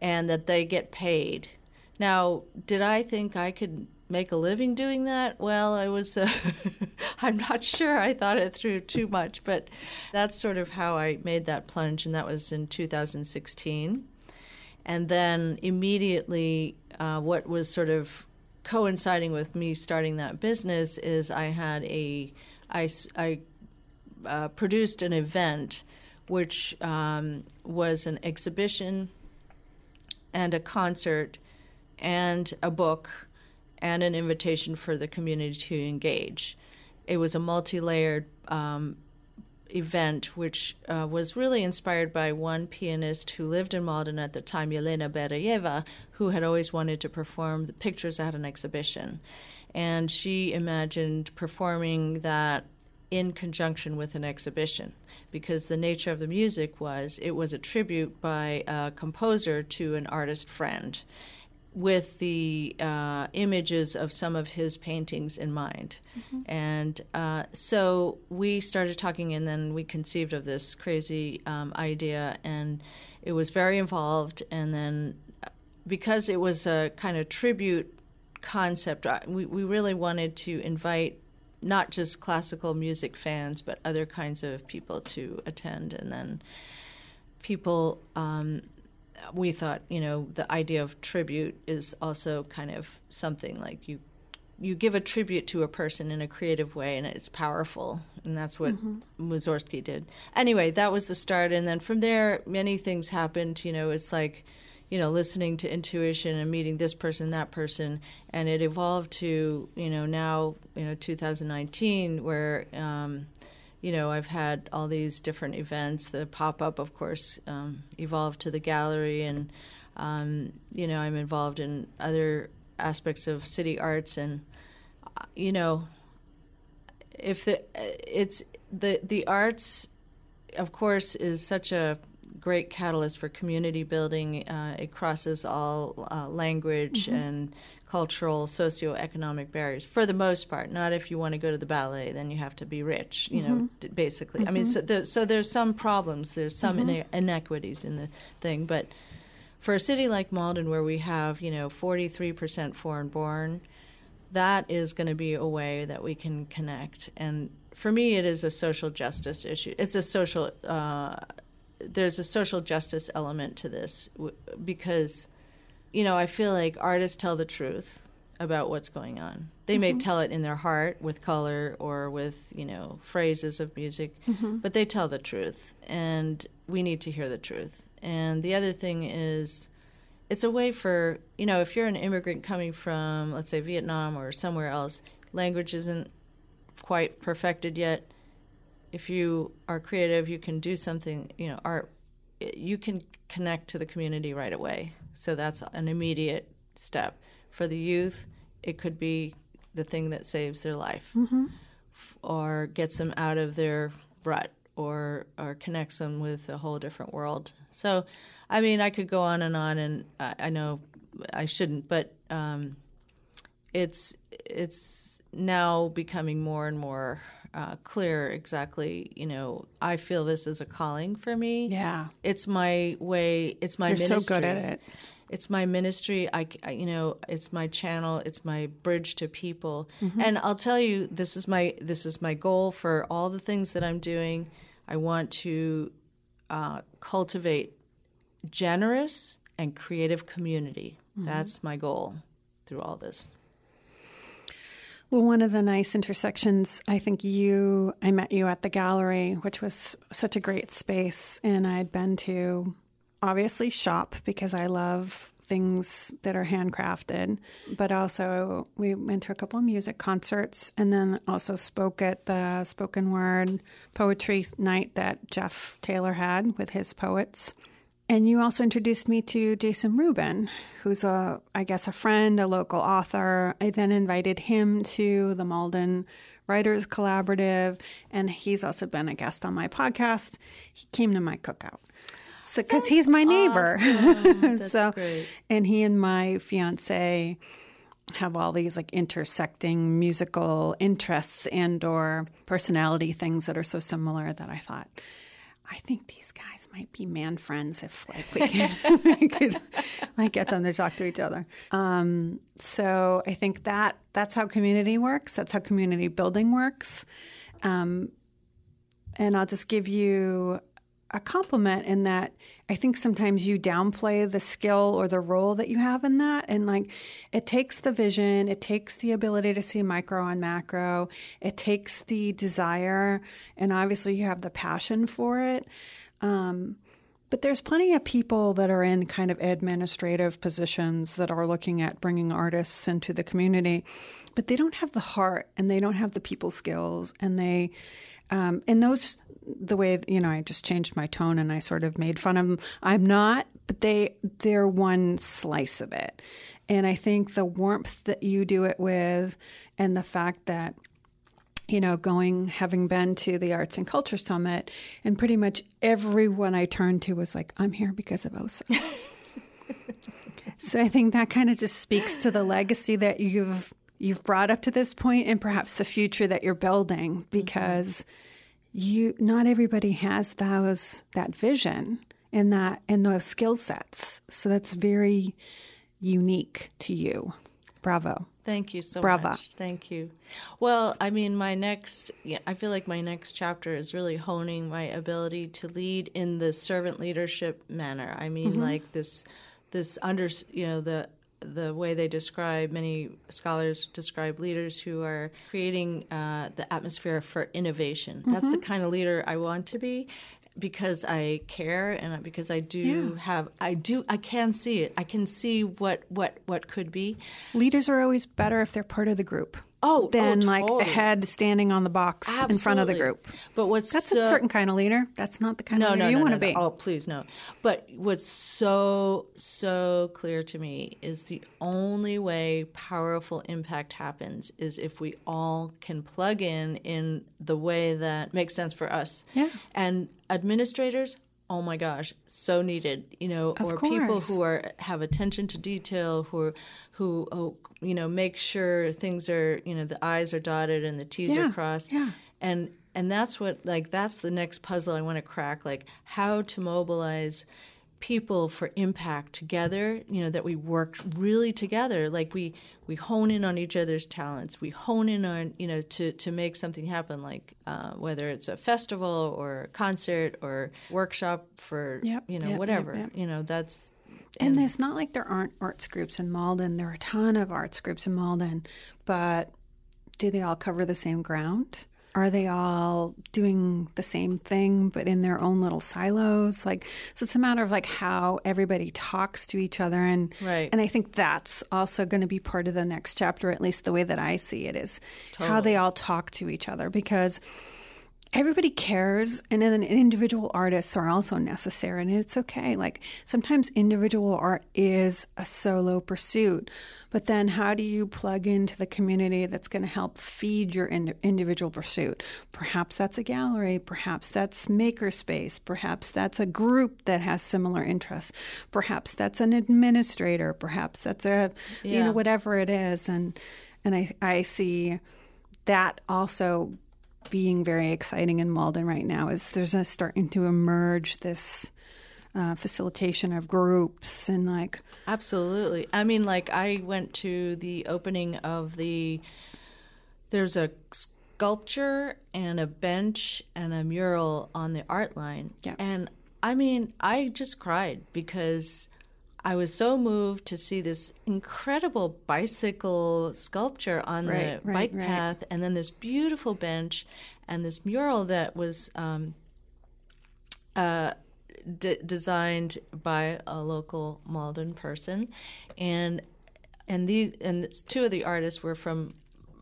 and that they get paid. Now, did I think I could make a living doing that? Well, I was, uh, (laughs) I'm not sure. I thought it through too much, but that's sort of how I made that plunge, and that was in 2016. And then immediately, uh, what was sort of coinciding with me starting that business is I had a, I, I uh, produced an event which um, was an exhibition and a concert and a book and an invitation for the community to engage. It was a multi layered um, event, which uh, was really inspired by one pianist who lived in Malden at the time, Yelena Bereyeva, who had always wanted to perform the pictures at an exhibition. And she imagined performing that in conjunction with an exhibition because the nature of the music was it was a tribute by a composer to an artist friend with the uh, images of some of his paintings in mind. Mm-hmm. And uh, so we started talking, and then we conceived of this crazy um, idea, and it was very involved. And then uh, because it was a kind of tribute concept, uh, we, we really wanted to invite not just classical music fans, but other kinds of people to attend. And then people. Um, we thought, you know, the idea of tribute is also kind of something like you you give a tribute to a person in a creative way and it's powerful and that's what mm-hmm. Mussorgsky did. Anyway, that was the start and then from there many things happened, you know, it's like you know, listening to intuition and meeting this person, that person, and it evolved to, you know, now, you know, 2019, where um, you know, I've had all these different events. The pop up, of course, um, evolved to the gallery, and um, you know, I'm involved in other aspects of city arts, and uh, you know, if the it's the the arts, of course, is such a great catalyst for community building. Uh, it crosses all uh, language mm-hmm. and cultural, socioeconomic barriers for the most part. Not if you want to go to the ballet, then you have to be rich. You mm-hmm. know, basically. Mm-hmm. I mean, mm-hmm. so, there, so there's some problems. There's some mm-hmm. inequities in the thing, but for a city like Malden, where we have you know 43% foreign born, that is going to be a way that we can connect. And for me, it is a social justice issue. It's a social. Uh, there's a social justice element to this because you know, I feel like artists tell the truth about what's going on. They mm-hmm. may tell it in their heart with color or with, you know, phrases of music, mm-hmm. but they tell the truth. And we need to hear the truth. And the other thing is, it's a way for, you know, if you're an immigrant coming from, let's say, Vietnam or somewhere else, language isn't quite perfected yet. If you are creative, you can do something, you know, art, you can connect to the community right away. So that's an immediate step. For the youth, it could be the thing that saves their life mm-hmm. or gets them out of their rut or or connects them with a whole different world. So, I mean, I could go on and on, and I, I know I shouldn't, but um, it's it's now becoming more and more uh, clear exactly, you know, I feel this is a calling for me. Yeah. It's my way, it's my You're ministry. so good at it. It's my ministry. I, I, you know, it's my channel. It's my bridge to people. Mm-hmm. And I'll tell you, this is my this is my goal for all the things that I'm doing. I want to uh, cultivate generous and creative community. Mm-hmm. That's my goal through all this. Well, one of the nice intersections, I think you, I met you at the gallery, which was such a great space. And I'd been to obviously shop because I love things that are handcrafted, but also we went to a couple of music concerts and then also spoke at the spoken word poetry night that Jeff Taylor had with his poets. And you also introduced me to Jason Rubin, who's a, I guess, a friend, a local author. I then invited him to the Malden Writers Collaborative, and he's also been a guest on my podcast. He came to my cookout. So, because he's my neighbor, Awesome. (laughs) so great. and he and my fiance have all these like intersecting musical interests and or personality things that are so similar that I thought I think these guys might be man friends if like we could, (laughs) we could like get them to talk to each other. Um, so I think that that's how community works. That's how community building works. Um, and I'll just give you a compliment in that I think sometimes you downplay the skill or the role that you have in that. And like it takes the vision, it takes the ability to see micro and macro, it takes the desire, and obviously you have the passion for it. Um, but there's plenty of people that are in kind of administrative positions that are looking at bringing artists into the community, but they don't have the heart and they don't have the people skills, and they, um, and those, the way you know, I just changed my tone and I sort of made fun of them. I'm not, but they they're one slice of it, and I think the warmth that you do it with, and the fact that you know, going, having been to the Arts and Culture Summit, and pretty much everyone I turned to was like, I'm here because of Åsa. (laughs) so I think that kind of just speaks to the legacy that you've you've brought up to this point and perhaps the future that you're building mm-hmm. because you not everybody has those that vision and that and those skill sets. So that's very unique to you. Bravo. Thank you so Brava. much. Thank you. Well, I mean, my next, yeah, I feel like my next chapter is really honing my ability to lead in the servant leadership manner. I mean, Mm-hmm. like this, this under, you know, the the way they describe many scholars describe leaders who are creating uh, the atmosphere for innovation. That's Mm-hmm. the kind of leader I want to be because I care and because I do Yeah. have I do I can see it. I can see what what what could be. Leaders are always better if they're part of the group. Oh, oh, than oh, like a head standing on the box in front of the group. But what's That's so, a certain kind of leader. That's not the kind no, of leader no, you no, want to no. be. Oh, please no. But what's so so clear to me is the only way powerful impact happens is if we all can plug in in the way that makes sense for us. Yeah. And administrators, oh my gosh, so needed. You know, Of or people who are have attention to detail, who are, who oh, you know make sure things are you know the I's are dotted and the T's Yeah, are crossed yeah. and and that's what like that's the next puzzle i want to crack like how to mobilize people for impact together you know that we work really together like we we hone in on each other's talents we hone in on you know to to make something happen like uh, whether it's a festival or a concert or workshop for Yep, you know yep, whatever yep. you know that's And it's not like there aren't arts groups in Malden. There are a ton of arts groups in Malden, but do they all cover the same ground? Are they all doing the same thing but in their own little silos? Like so it's a matter of like how everybody talks to each other and Right. and I think that's also going to be part of the next chapter at least the way that I see it is how they all talk to each other because everybody cares and then individual artists are also necessary and it's okay. Like sometimes individual art is a solo pursuit but then how do you plug into the community that's going to help feed your ind- individual pursuit? Perhaps that's a gallery perhaps that's makerspace perhaps that's a group that has similar interests perhaps that's an administrator perhaps that's a you know whatever it is and and i i see that also being very exciting in Malden right now is there's a starting to emerge this uh, facilitation of groups and like Absolutely. I mean, like I went to the opening of the. There's a sculpture and a bench and a mural on the art line, Yeah. and I mean, I just cried because I was so moved to see this incredible bicycle sculpture on Right, the right, bike right. path, and then this beautiful bench, and this mural that was um, uh, d- designed by a local Malden person, and and these and two of the artists were from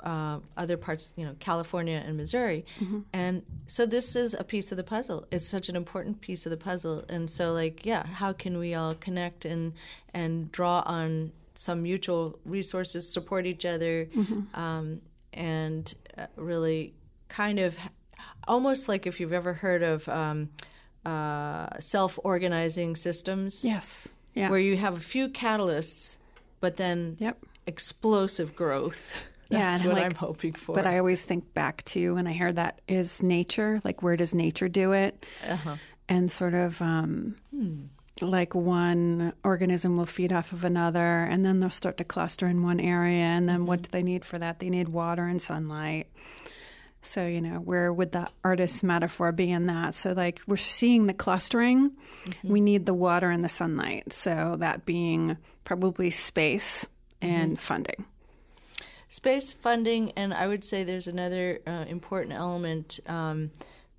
uh, other parts, you know, California and Missouri, and so this is a piece of the puzzle. It's such an important piece of the puzzle, and so like, yeah, how can we all connect and and draw on some mutual resources, support each other, um, and uh, really kind of almost like if you've ever heard of um, uh, self-organizing systems Yes. Yeah. where you have a few catalysts, but then Yep. explosive growth. (laughs) That's Yeah, and what like- I'm hoping for. But I always think back to when I hear that is nature. Like, where does nature do it? Uh-huh. And sort of um, Hmm. like one organism will feed off of another, and then they'll start to cluster in one area. And then Mm-hmm. what do they need for that? They need water and sunlight. So, you know, where would the artist's metaphor be in that? So, like, we're seeing the clustering. Mm-hmm. We need the water and the sunlight. So, that being probably space and Mm-hmm. funding. Space funding, and I would say there's another uh, important element um,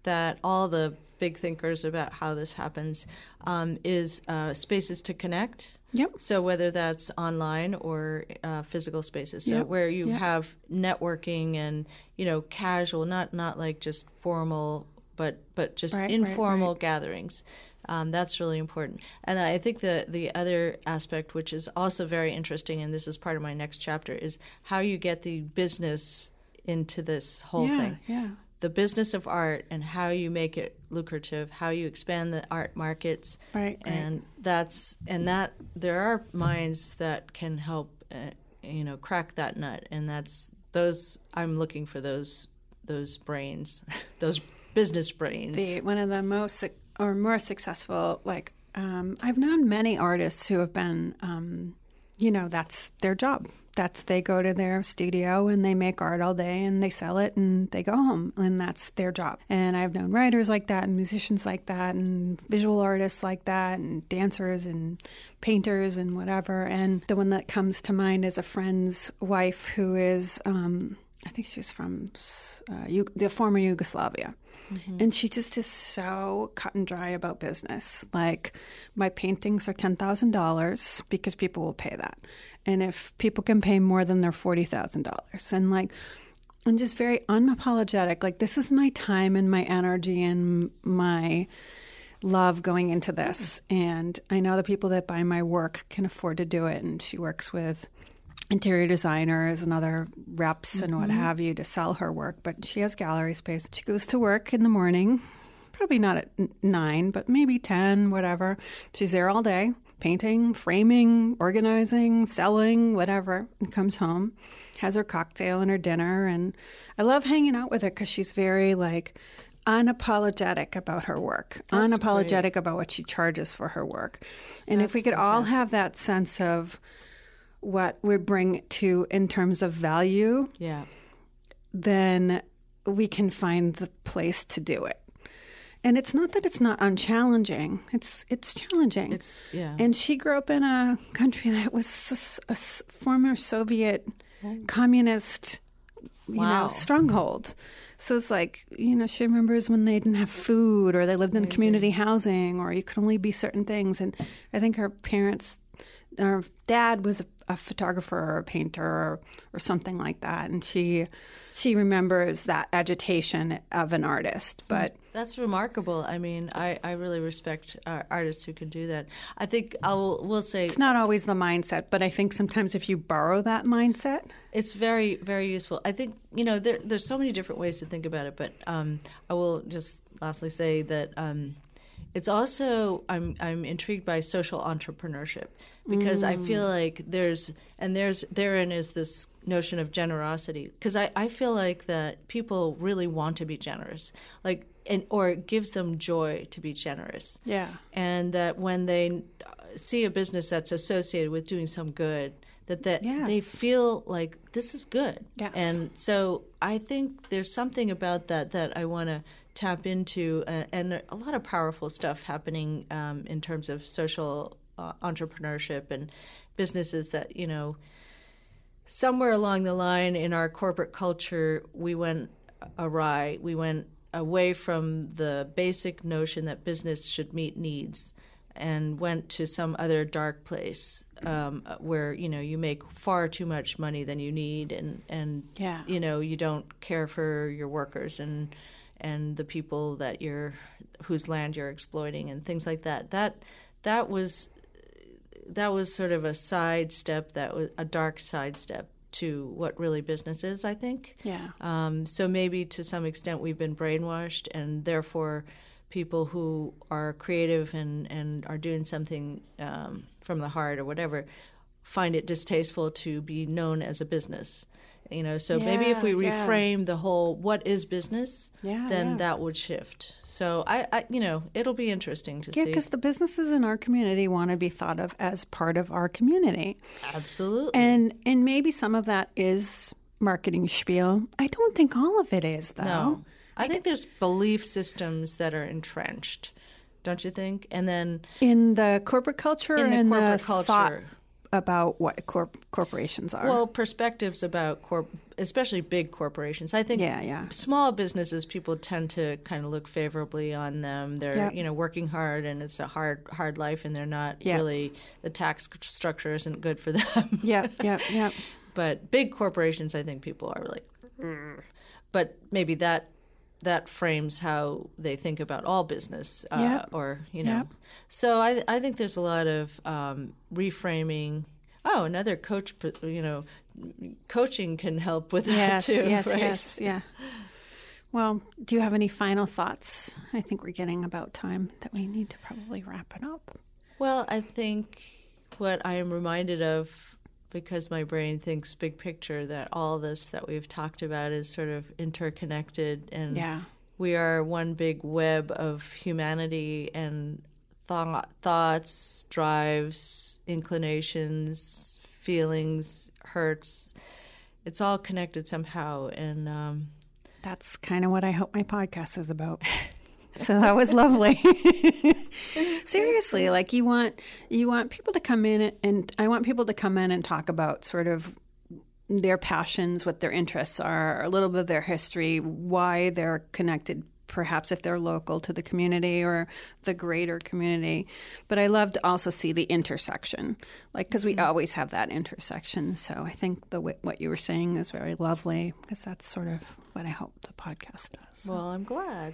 that all the big thinkers about how this happens um, is uh, spaces to connect. Yep. So whether that's online or uh, physical spaces, so Yep. where you Yep. have networking and you know casual, not not like just formal, but but just Right, right, informal right. gatherings. Um, that's really important. And I think the the other aspect, which is also very interesting, and this is part of my next chapter, is how you get the business into this whole yeah, thing Yeah. the business of art and how you make it lucrative, how you expand the art markets, Right, right. and that's and that there are minds that can help, uh, you know, crack that nut, and that's those I'm looking for those those brains, (laughs) those business brains. the one of the most or more successful like um, i've known many artists who have been um, you know that's their job. That's they go to their studio and they make art all day and they sell it and they go home and that's their job. And i've known writers like that and musicians like that and visual artists like that and dancers and painters and whatever. And the one that comes to mind is a friend's wife who is um, i think she's from uh, U- the former yugoslavia Mm-hmm. and she just is so cut and dry about business. Like, my paintings are $10,000 because people will pay that. And if people can pay more than their $40,000, and like, I'm just very unapologetic. Like, this is my time and my energy and my love going into this. And I know the people that buy my work can afford to do it. And she works with interior designers and other reps and what have you to sell her work. But she has gallery space. She goes to work in the morning, probably not at nine, but maybe 10, whatever. She's there all day, painting, framing, organizing, selling, whatever, and comes home, has her cocktail and her dinner. And I love hanging out with her because she's very like, unapologetic about her work, unapologetic about what she charges for her work. And if we could all have that sense of what we bring to in terms of value, yeah, then we can find the place to do it. And it's not that it's not unchallenging. It's it's challenging. it's yeah. And she grew up in a country that was a former Soviet communist, you Wow. know, stronghold. So it's like, you know, she remembers when they didn't have food or they lived in community housing or you could only be certain things. And I think her parents, her dad was a, photographer or a painter or, or something like that. And she, she remembers that agitation of an artist. But That's remarkable. I mean, I, I really respect uh, artists who can do that. I think I will will say it's not always the mindset. But I think sometimes if you borrow that mindset, It's very, very useful. I think you know there, there's so many different ways to think about it, but um, I will just lastly say that um, it's also I'm I'm intrigued by social entrepreneurship because I feel like there's and there's therein is this notion of generosity. Because I, I feel like that people really want to be generous like and or it gives them joy to be generous. Yeah. and that when they see a business that's associated with doing some good that that they feel like this is good. Yes. and so i think there's something about that that i want to tap into uh, and a lot of powerful stuff happening um, in terms of social uh, entrepreneurship and businesses that you know somewhere along the line in our corporate culture we went awry. We went away from the basic notion that business should meet needs and went to some other dark place um, where you know you make far too much money than you need and and Yeah. you know you don't care for your workers and and the people that you're whose land you're exploiting and things like that that that was that was sort of a sidestep that was a dark sidestep to what really business is i think Yeah. um, so maybe to some extent we've been brainwashed, and therefore people who are creative and, and are doing something um, from the heart or whatever find it distasteful to be known as a business. You know, so maybe if we Yeah, yeah. reframe the whole "what is business," Yeah, then yeah. that would shift. So I, I, you know, it'll be interesting to Yeah, see. because the businesses in our community want to be thought of as part of our community. Absolutely. And and maybe some of that is marketing spiel. I don't think all of it is though. No. I think there's belief systems that are entrenched, don't you think? And then In the corporate culture In the corporate the culture. About what corp- corporations are. Well, perspectives about corp, especially big corporations. I think Yeah, yeah. small businesses people tend to kind of look favorably on them. They're Yep. you know working hard and it's a hard hard life, and they're not Yeah. really the tax structure isn't good for (laughs) them. yeah, yeah, yeah. but big corporations, I think people are like, "Ugh." but maybe that that frames how they think about all business, uh, Yep. or you know. Yep. So I I think there's a lot of um, reframing. Oh, another coach, you know, coaching can help with that Yes, too. yes, right? yes, yeah. Well, do you have any final thoughts? I think we're getting about time that we need to probably wrap it up. Well, I think what I am reminded of, because my brain thinks big picture, that all this that we've talked about is sort of interconnected, and Yeah. we are one big web of humanity and thought, thoughts, drives, inclinations, feelings, hurts. It's all connected somehow, and um, That's kind of what I hope my podcast is about. (laughs) so that was lovely. (laughs) (laughs) Seriously, like you want you want people to come in and I want people to come in and talk about sort of their passions, what their interests are, a little bit of their history, why they're connected perhaps if they're local to the community or the greater community. But I love to also see the intersection, like because we mm-hmm. always have that intersection. So I think the what you were saying is very lovely because that's sort of what I hope the podcast does. well, I'm glad.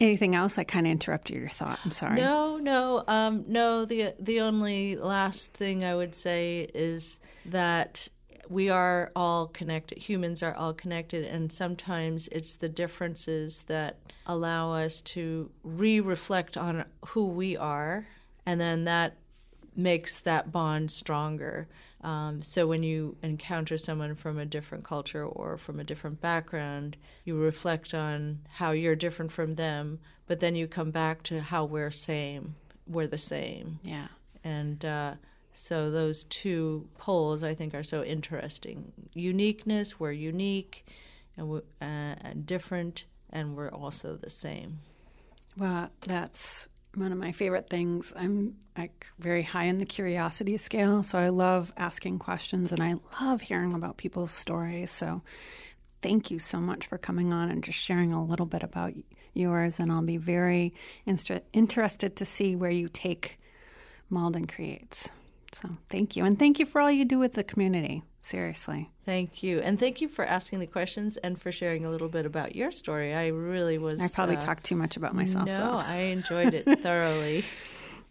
Anything else? I kind of interrupted your thought. I'm sorry. No, no, um, no. The the only last thing I would say is that we are all connected. Humans are all connected, and sometimes it's the differences that allow us to re-reflect on who we are, and then that makes that bond stronger. Um, so when you encounter someone from a different culture or from a different background, you reflect on how you're different from them, but then you come back to how we're same. We're the same, Yeah. and uh, so those two poles I think are so interesting. Uniqueness, we're unique, and we're uh, and different, and we're also the same. Well, that's one of my favorite things. I'm like very high in the curiosity scale, so I love asking questions and I love hearing about people's stories. So thank you so much for coming on and just sharing a little bit about yours. And I'll be very inst- interested to see where you take Malden Creates. So thank you. And thank you for all you do with the community. Seriously. Thank you, and thank you for asking the questions and for sharing a little bit about your story. I really was. I probably uh, talked too much about myself. No, so. I enjoyed it (laughs) thoroughly.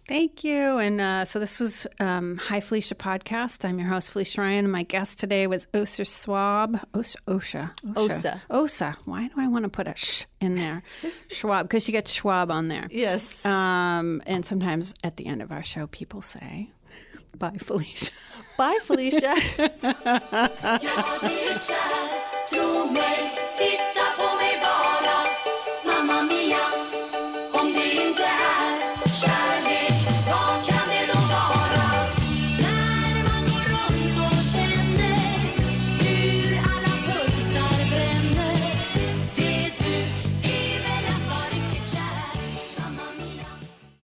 Thank you. And uh, so this was um, Hi Felicia podcast. I'm your host, Felicia Ryan. And my guest today was Åsa Swab. Åsa. Osha. Åsa. Åsa. Why do I want to put a sh in there? (laughs) Schwab, because you get Schwab on there. Yes. Um, and sometimes at the end of our show, people say, Bye, Felicia. Bye, Felicia. (laughs)